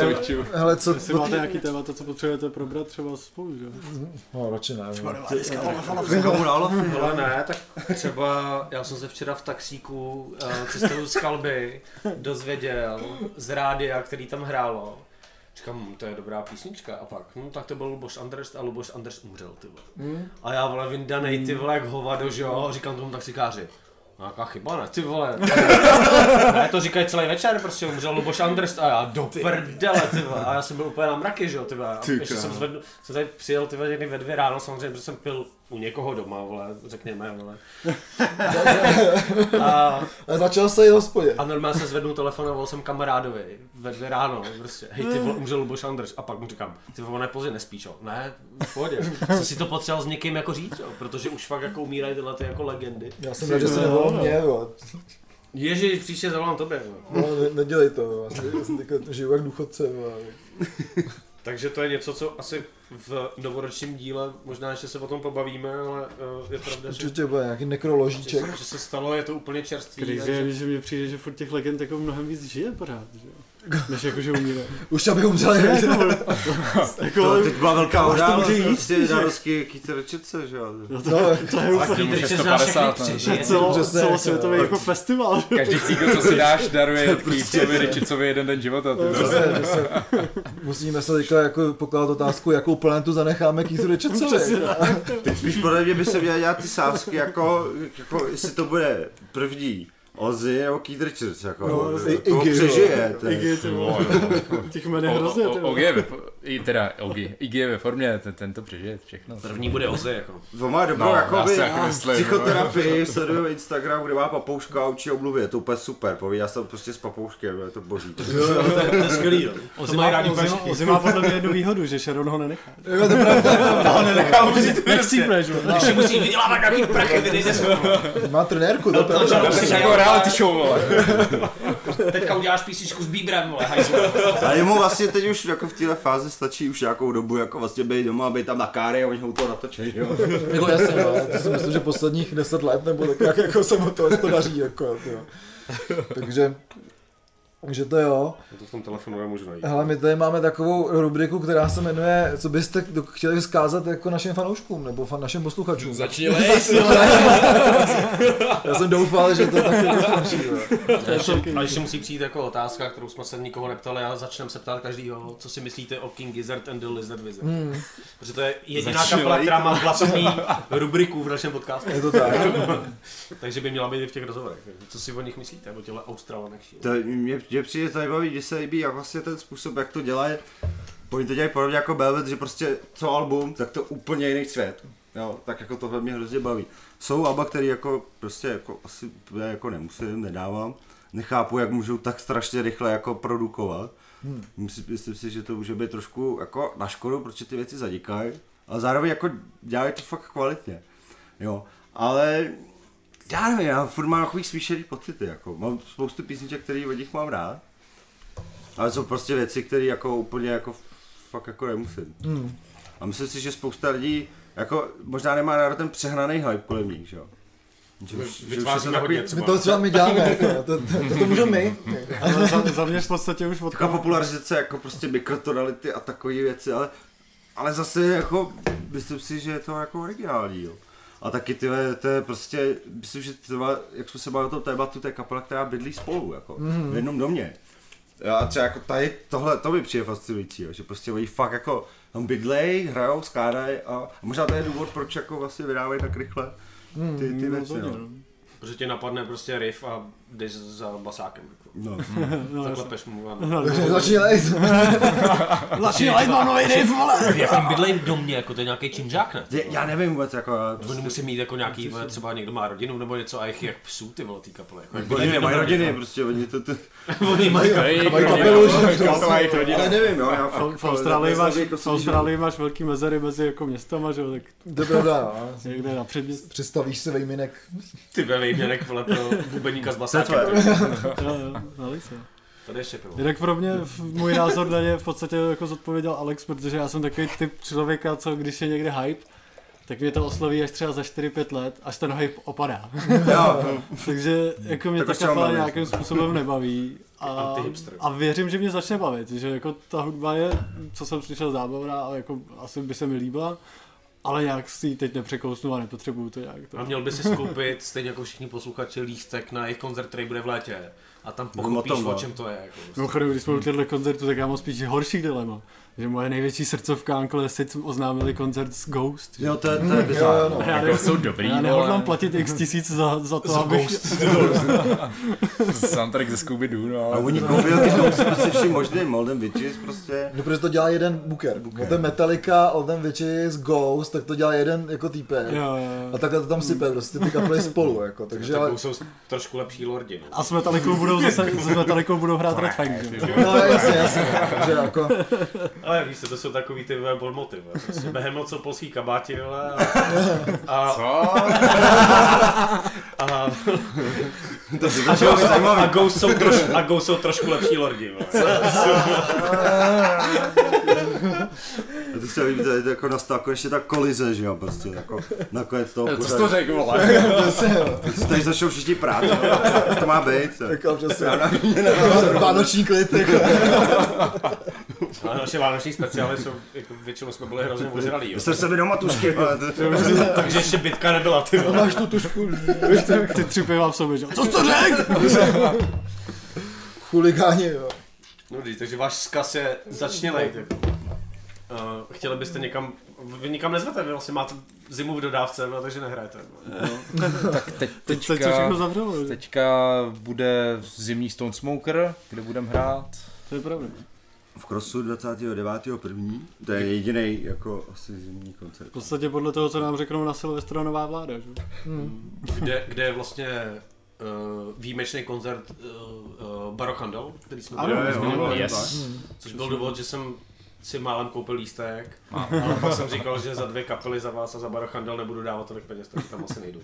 to vyčuju. Hele, co, Jestli máte nějaký témata, co potřebujete probrat třeba spolu, že? jo? No, radši ne. no. Ale ne, tak třeba já jsem se včera v taxíku uh, cestou z Kalby dozvěděl z rádia, který tam hrálo. Říkám, hm, to je dobrá písnička. A pak, no tak to byl Luboš Anders a Luboš Anders umřel, ty vole. A já vole vyndanej, ty vole, jak hovado, že jo, říkám tomu taxikáři. Nějaká chyba, ne, ty vole. ne, to říkají celý večer, prostě umřel Luboš Anders a já do prdele, ty vole. A já jsem byl úplně na mraky, že jo, ty vole. A Ještě jsem, zvedl, jsem tady přijel ty vole, někdy ve dvě ráno, samozřejmě, protože jsem pil u někoho doma, vole, řekněme, vole. *laughs* A, A začal se i hospodě. a normálně jsem zvednul telefon a volal jsem kamarádovi ve dvě ráno, prostě, hej ty vole, umřel Luboš Anders. A pak mu říkám, ty vole, pozdě nespíš, jo. Ne, v pohodě. Jsem si to potřeboval s někým jako říct, jo, protože už fakt jako umírají tyhle ty jako legendy. Já jsem rád, že se nevolal mě, jo. Ježíš, příště zavolám tobě, jo. No, ne, nedělej to, jo. Já jsem žiju jak důchodce, jo. Takže to je něco, co asi v novoročním díle, možná ještě se o tom pobavíme, ale uh, je pravda, že, Určitě bude nějaký že, nekroložíček. se, že se stalo, je to úplně čerstvý. Takže- že, že mně přijde, že furt těch legend jako mnohem víc žije pořád, že jo? Než jako, že umírá. Už aby umřeli. *laughs* jako, To teď byla velká Už to událost, může jít, prostě že? Darosky Keith Richardse, že jo. no, to, No, to je úplně Když se 650, všechny ne? přežije. celo, přesně, celosvětový jako- jako festival. Každý cíkl, co si dáš, daruje *laughs* Keithovi Richardsovi jeden den života. Že musíme se teďka jako pokládat otázku, jakou planetu zanecháme Keithu Richardsovi. Teď spíš podle mě by se měly dělat ty sázky, jako, jako jestli to bude první Ozzy nebo Keith Richards, jako, No, no, i- koho Iggy, přežije. to je- Iggy, ty vole. *laughs* Těch jmen je O- hrozně, o- ty o- vole. Je i teda Ogi, Iggy je ve formě, ten, ten to přežije všechno. První bude Ozzy, jako. On má dobrou No, jako by, jako myslím, psychoterapii, sleduju Instagram, kde má papouška a učí omluvy, je to úplně super, povídá se prostě s papouškem, je to boží. To je, to je skvělý, jo. To úplně všichni. Ozzy má podle mě jednu výhodu, že Sharon ho nenechá. *laughs* Jo, to je pravda. To nenechá užít. Nechcípneš, že jo? Ještě musí vydělávat nějaký prachy, ty nejde Má trenérku, to je To- pravda. Reality show, vole. *laughs* Teďka uděláš písničku s Bíbrem, vole, hajzle. A jemu vlastně teď už jako v téhle fázi stačí už nějakou dobu jako vlastně být doma, být tam na káry a oni ho to natočí, jo. *laughs* Jako jasně, no, to si myslím, že posledních 10 let nebo tak jak jako se mu to, to daří, jako, jo. Takže, takže to jo. To v tom telefonu nemůžu najít. Hele, my tady máme takovou rubriku, která se jmenuje, co byste chtěli vzkázat jako našim fanouškům, nebo fan, našim posluchačům. Začni. *laughs* *laughs* Já jsem doufal, že to tak jako. A ještě, musí přijít jako otázka, kterou jsme se nikoho neptali a začneme se ptát každýho, co si myslíte o King Gizzard and the Lizard Wizard. Hmm, Protože to je jediná kapela, která má vlastní rubriku v našem podcastu. je to tak. *laughs* Takže by měla být i v těch rozhovorech. Co si o nich myslíte, o těchto Australanech? To mě, mě přijde zajímavý, že se líbí jak vlastně ten způsob, jak to dělají. Oni to dělají podobně jako Velvet, že prostě co album, tak to úplně jiný svět. Jo, tak jako tohle mě hrozně baví. Jsou alba, který jako prostě jako asi já jako nemusím, nedávám. Nechápu, jak můžou tak strašně rychle jako produkovat. Hmm. Myslím, myslím si, že to může být trošku jako na škodu, protože ty věci zanikají. Ale zároveň jako dělají to fakt kvalitně. Jo, ale já nevím, já furt mám takový smíšený pocity, jako. Mám spoustu písniček, které od nich mám rád. Ale jsou prostě věci, které jako úplně jako fakt jako nemusím. Hmm. A myslím si, že spousta lidí jako možná nemá rád ten přehnaný hype kolem nich, že jo. Vytváříme hodně My třeba. to třeba my děláme, jako, to, to, to, to můžeme my. Ale za, za mě v podstatě už od Taková popularizace jako prostě mikrotonality a takové věci, ale, ale zase jako, myslím si, že je to jako originální, jo. A taky ty, to je prostě, myslím, že tyhle, jak jsme se bavili o tom tématu, to je kapela, která bydlí spolu, jako, mm. v jednom domě. A třeba jako tady, tohle, to mi přijde fascinující, jo, že prostě oni fakt jako tam bydlej, hrajou, skládají a, a možná to je důvod, proč jako vlastně vydávají tak rychle ty, ty Hmm, věci, no. no. Protože tě napadne prostě riff a jdeš za basákem. Jako. No. *laughs* No, Zaklepeš mu no, *laughs* Takže začni lejt. *laughs* Začni lejt, mám nový riff, vole! V jakém bydlej v domě, jako to je nějaký činžák, ne? Je- Já nevím vůbec, jako... já Oni Prostě, musí mít jako nějaký, vole, třeba někdo má rodinu nebo něco a jich jak psů ty vole, tý kapely. Jako, jak Oni bydlejí v mají jednom rodiny, domě, prostě oni to... to no. Oni mají Mají kapelu, že ale nevím, jo, já V, Austrálii máš, jako v Austrálii máš velký mezery mezi jako městama, že jo, tak To je pravda, no. někde na předměstí. Představíš si vejminek. ty ve vejměnek, vole, pro bubeníka s basákem. Se. Tady *laughs* ještě pivo. Jinak pro mě v- můj názor na ně v podstatě jako zodpověděl Alex, protože já jsem takový typ člověka, co když je někde hype, tak mě to osloví až třeba za 4-5 let, až ten hype opadá. Jo, *laughs* Takže jako mě Tak ta kapela nějakým způsobem nebaví. *laughs* A, Antihipster. a věřím, že mě začne bavit, že jako ta hudba je, co jsem slyšel, zábavná a jako asi by se mi líbila, ale nějak si ji teď nepřekousnu a nepotřebuju to nějak. To. A měl by si skoupit, stejně jako všichni posluchači, lístek na jejich koncert, který bude v létě. A tam pochopíš, no. o čem to je. Jako. Mimochodem, když jsme u těchto koncertů, tak já mám spíš horší dilema. Že moje největší srdcovka Uncle Sid oznámili koncert s Ghost. jo, to je, to je jo, bizár. no. Já, Jako jsou dobrý, já nehodlám platit x tisíc za, za to, abych... *laughs* Soundtrack ze Scooby-Doo, no. A oni koupili ty domy prostě vším možným, Molden Witches prostě. No, protože to dělá jeden booker. booker. Ten Metallica, Olden Witches, Ghost, tak to dělá jeden jako týpek. Jo, jo, jo. A takhle to tam sype, prostě ty kapely spolu, jako, takže ale... Tak jsou trošku lepší lordi. No. A s Metallicou budou zase, s Metallicou budou hrát Red Fang, že? jo? No jasně, jasně, že jako, *laughs* Ale víš, co, to jsou takový ty vole. Prostě Behemoth jsou polský kabáti, vole, a, a, Co? a, To je a, Ghost, a, Ghost jsou troš, a Ghost jsou trošku lepší lordi. Vole. *laughs* *laughs* Se líbí, to jako nastala jako ještě ta kolize, že jo, prostě, jako nakonec toho Co jsi to řekl, vole? *laughs* jo. Tady začnou všichni prát, jo. to má být. Jako přesně. *laughs* Vánoční klid, jako. *laughs* Ale naše vánoční speciály jsou, jako většinou jsme byli hrozně ožralí. jo. Jste se mi doma tušky, Takže ještě bitka nebyla, ty vole. Máš tu tušku. Ty tři piva v sobě, že? jo? Co jsi to řekl? Chuligáni, jo. No, takže váš vzkaz je začně lejt. Uh, chtěli byste někam, vy nikam nezvete, vy vlastně máte zimu v dodávce, no, takže nehrajete. Tak teď, Teď se teďka, všechno zavřelo, teďka bude zimní Stone Smoker, kde budeme hrát. To je pravda. v Crossu 29.1. To je jediný jako asi zimní koncert. V podstatě podle toho, co nám řeknou na Silvestra nová vláda, že? Kde, kde je vlastně uh, výjimečný koncert uh, uh, Barochandel, který jsme Ano, byli jo, zmiňovali, Yes. což byl důvod, že jsem si málem koupil lístek, ale pak *laughs* jsem říkal, že za dvě kapely za vás a za Barochandel nebudu dávat tolik peněz, tak tam asi nejdu.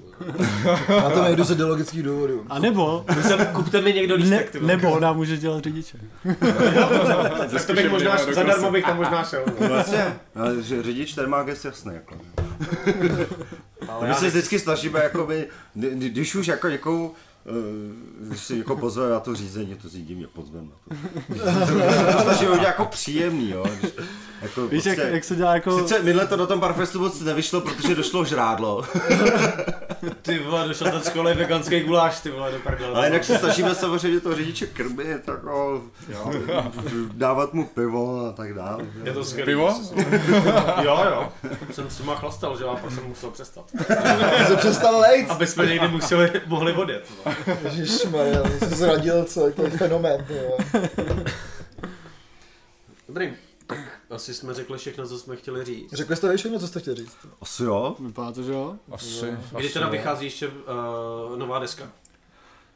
*laughs* Na to nejdu z ideologických důvodů. A nebo, Kupte mi někdo ne, lístek, ty vole. nebo nám může dělat řidiče. *laughs* tak to bych možná, zadarmo bych tam možná šel. no. Vlastně, ale že řidič ten má gest jasný, jako. Ale My já se vždycky snažíme, jakoby, kdy- když už jako někou eh, když si jako pozve na to řízení, to řídí mě pozvem na to. *laughs* to udělat jako příjemný, jo. Když, jako Víš, jak, prostě- jak se dělá jako... Sice minule to na tom Barfestu moc nevyšlo, protože došlo žrádlo, *laughs* Ty vole, došel ten školy veganský guláš, ty vole, do prdele. ale jinak se snažíme samozřejmě toho řidiče krmit, jako, dávat mu pivo a tak dále. Je to skvělý. Pivo? *laughs* Jo, jo. Jsem s těma chlastal, že jo, a pak jsem musel přestat. Jsi přestal lejt. Aby jsme někdy museli, mohli odjet. No. Ježišmarja, jsi zradil celý ten fenomén. Dobrý, asi jsme řekli všechno, co jsme chtěli říct. Řekli jste všechno, co jste chtěli říct? Asi jo. Vypadá to, že jo? Asi, Kdy asi teda jo. vychází ještě uh, nová deska?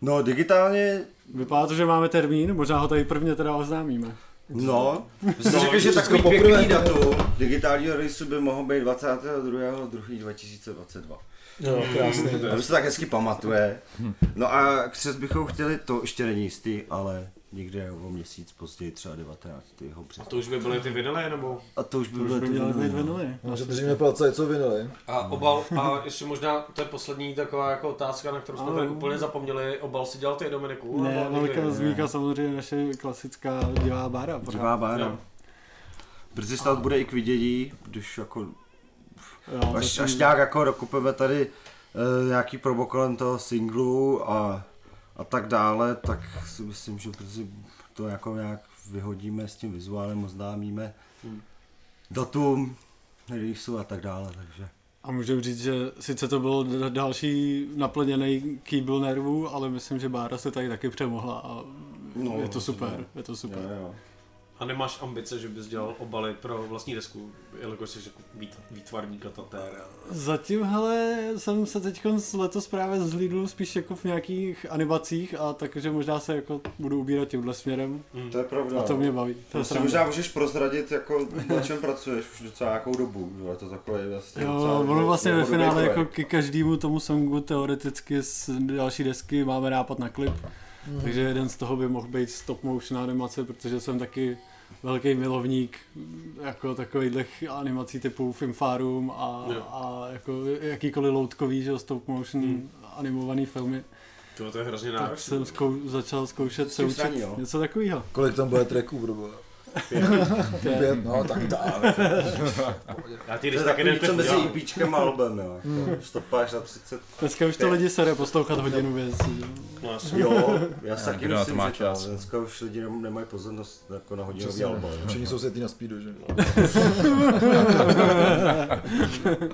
No digitálně, Vypadá to, že máme termín, možná ho tady prvně teda oznámíme. no, jste No, řekli, že takový poprvé. datum digitálního rejsu by mohl být 22.2.2022. Jo, krásný. A to se tak hezky pamatuje. No a křes bychom chtěli, to ještě není jistý, ale někde o měsíc později, třeba 19. A přes. to už by byly ty vinily, nebo? A to už by To už bylo by ty být vinily. vinily. No, že držíme palce, co vinili. A obal, a ještě možná, to je poslední taková jako otázka, na kterou jsme tak úplně zapomněli, obal si dělal ty Dominiku? Ne, velká zmínka samozřejmě naše klasická divá bára. Jo. bára. Brzy snad bude i k vidění, když jako, Jo, až, zatím- až nějak jako dokupeme tady uh, nějaký promo kolem toho singlu a, a tak dále, tak si myslím, že brzy to jako nějak vyhodíme s tím vizuálem, oznámíme Hmm. datum, releaseu a tak dále, takže A můžu říct, že sice to byl další naplněný kýbl nervů, ale myslím, že Bára se tady taky přemohla a No, je to super, je to super. Jo, jo. A nemáš ambice, že bys dělal obaly pro vlastní desku, jelikož jsi jako výtvarník a tatér. Zatím, hele, jsem se teď letos právě zhlídl spíš jako v nějakých animacích a takže možná se jako budu ubírat tímhle směrem To je pravda. a to mě baví. To je sranda. možná můžeš prozradit, jako, na čem pracuješ už docela nějakou dobu, že? je to takové vlastně Jo, docela ono vlastně ve dlouhodobý finále jako ke každému tomu songu teoreticky z další desky máme nápad na klip, Mhm. takže jeden z toho by mohl být stop motion animace, protože jsem taky velký milovník jako takových animací typu Filmfarum a, Jo. a jako jakýkoliv loutkový, že stop motion Hmm. animovaný filmy, To, to je hrozně tak náročné. jsem zkou, začal zkoušet se učit něco takového. Kolik tam bude tracků, bro? Pět, no tak tak. Já ti To když je tak jeden co mezi udělám. EPčkem a albem, jo. Jako, stopáš na 30. Dneska už to lidi sere poslouchat hodinu věc. že jo. No. Jo, já si taky myslím, má že čas? dneska už lidi nem- nemají pozornost jako na hodinový album. všichni jsou světý na speedu, že? *laughs* *laughs*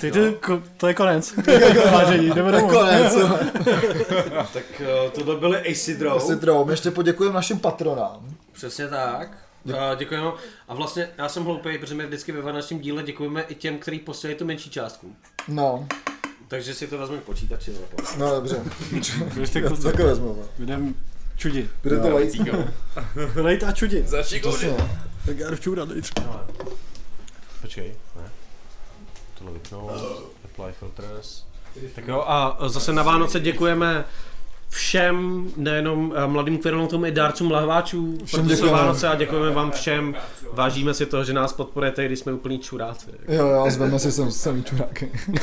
Ty, ty, ko, to je konec. *laughs* Vážení, jdeme Tak domů. konec. *laughs* Tak uh, tohle byly Acidro. Asi trou, ještě poděkujeme našim patronám. Přesně tak. Uh, děkujeme. A vlastně já jsem hloupý, protože my vždycky ve našem díle děkujeme i těm, kteří posílají tu menší částku. No, Takže si to vezmeme k počítači. no dobře. Já to vezmu. jdem čudit. Bude to lejt. *laughs* Lejt a čudit. Přesně. Tak já jdu čůrat, dejte. Počkej, ne. Tohle vypnout. Apply filters. Tak jo, a zase na Vánoce děkujeme všem, nejenom eh, mladým kvěrnotům i dárcům lahváčů, protože jsou děkujeme. Vánoce a děkujeme vám všem. Vážíme si toho, že nás podporujete, když jsme úplný čuráci. Jo, jo, zveme si sem samý čuráky. *laughs*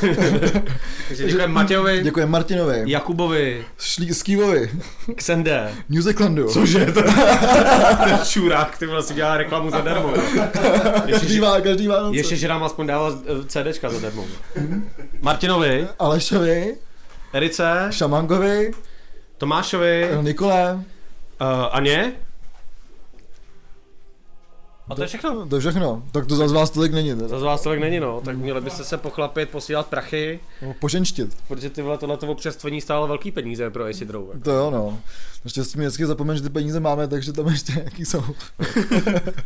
Takže děkujeme Matějovi, Děkujeme Martinovi, Jakubovi, Šlí- Skývovi, Ksende. Musiclandu. Cože? *laughs* To, ten čurák, ty vlastně dělá reklamu zadarmo. Každý má, každý má noc. Ještě, že nám aspoň dával eh, CDčka zadarmo. Martinovi, Alešovi, Erice, Šamankovi, Tomášovi, Nikole. uh, Aně. A to je všechno. To je všechno. Tak to za vás tolik není. Teda. Za vás tolik není, no. Tak měli byste se pochlapit, posílat prachy, No, Poženštit. protože ty vole, tohleto občerstvení stálo velký peníze pro Acidrou. To jo, no. Naštěstí mi vždycky zapomeň, že ty peníze máme, takže tam ještě nějaký jsou. *laughs*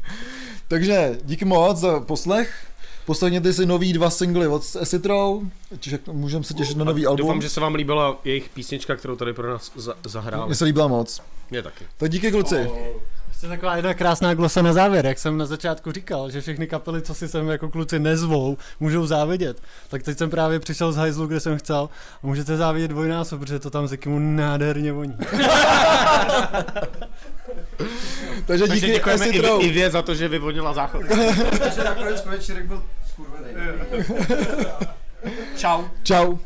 *laughs* takže díky moc za poslech. Poslechněte si nový dva singly od Esitrou, čiže můžeme se těšit na nový album. Doufám, že se vám líbila jejich písnička, kterou tady pro nás za- zahráli. Mně se líbila moc. Mě taky. Tak díky kluci. Ještě taková jedna krásná glosa na závěr, jak jsem na začátku říkal, že všechny kapely, co si sem jako kluci nezvou, můžou závidět. Tak teď jsem právě přišel z hajzlu, kde jsem chcel a můžete závidět dvojnásob, protože to tam Zikimu nádherně voní. *laughs* Takže Takže díky děkujeme i, Esitrou. Ivě za to, že vyvodila záchod. *laughs* *laughs* Takže nakonec večírek byl skurvený. *laughs* Čau. Čau.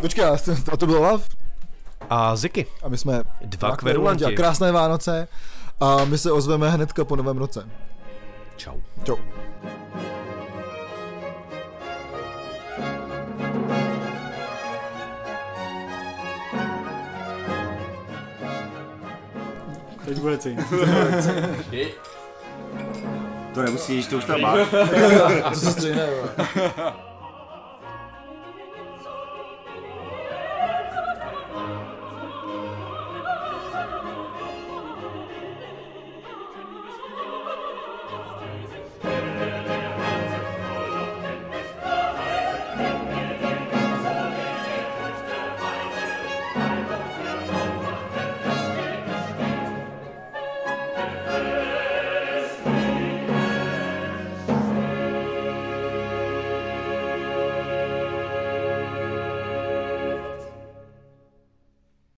Počkej, a to- bylo lav? A Ziky. A my jsme Dva kverulanti. A krásné Vánoce. A my se ozveme hnedka po novém roce. Čau. Čau. Teď bude cín. *laughs* To nemusíš, to už tam máš. *laughs* To se jo. *laughs*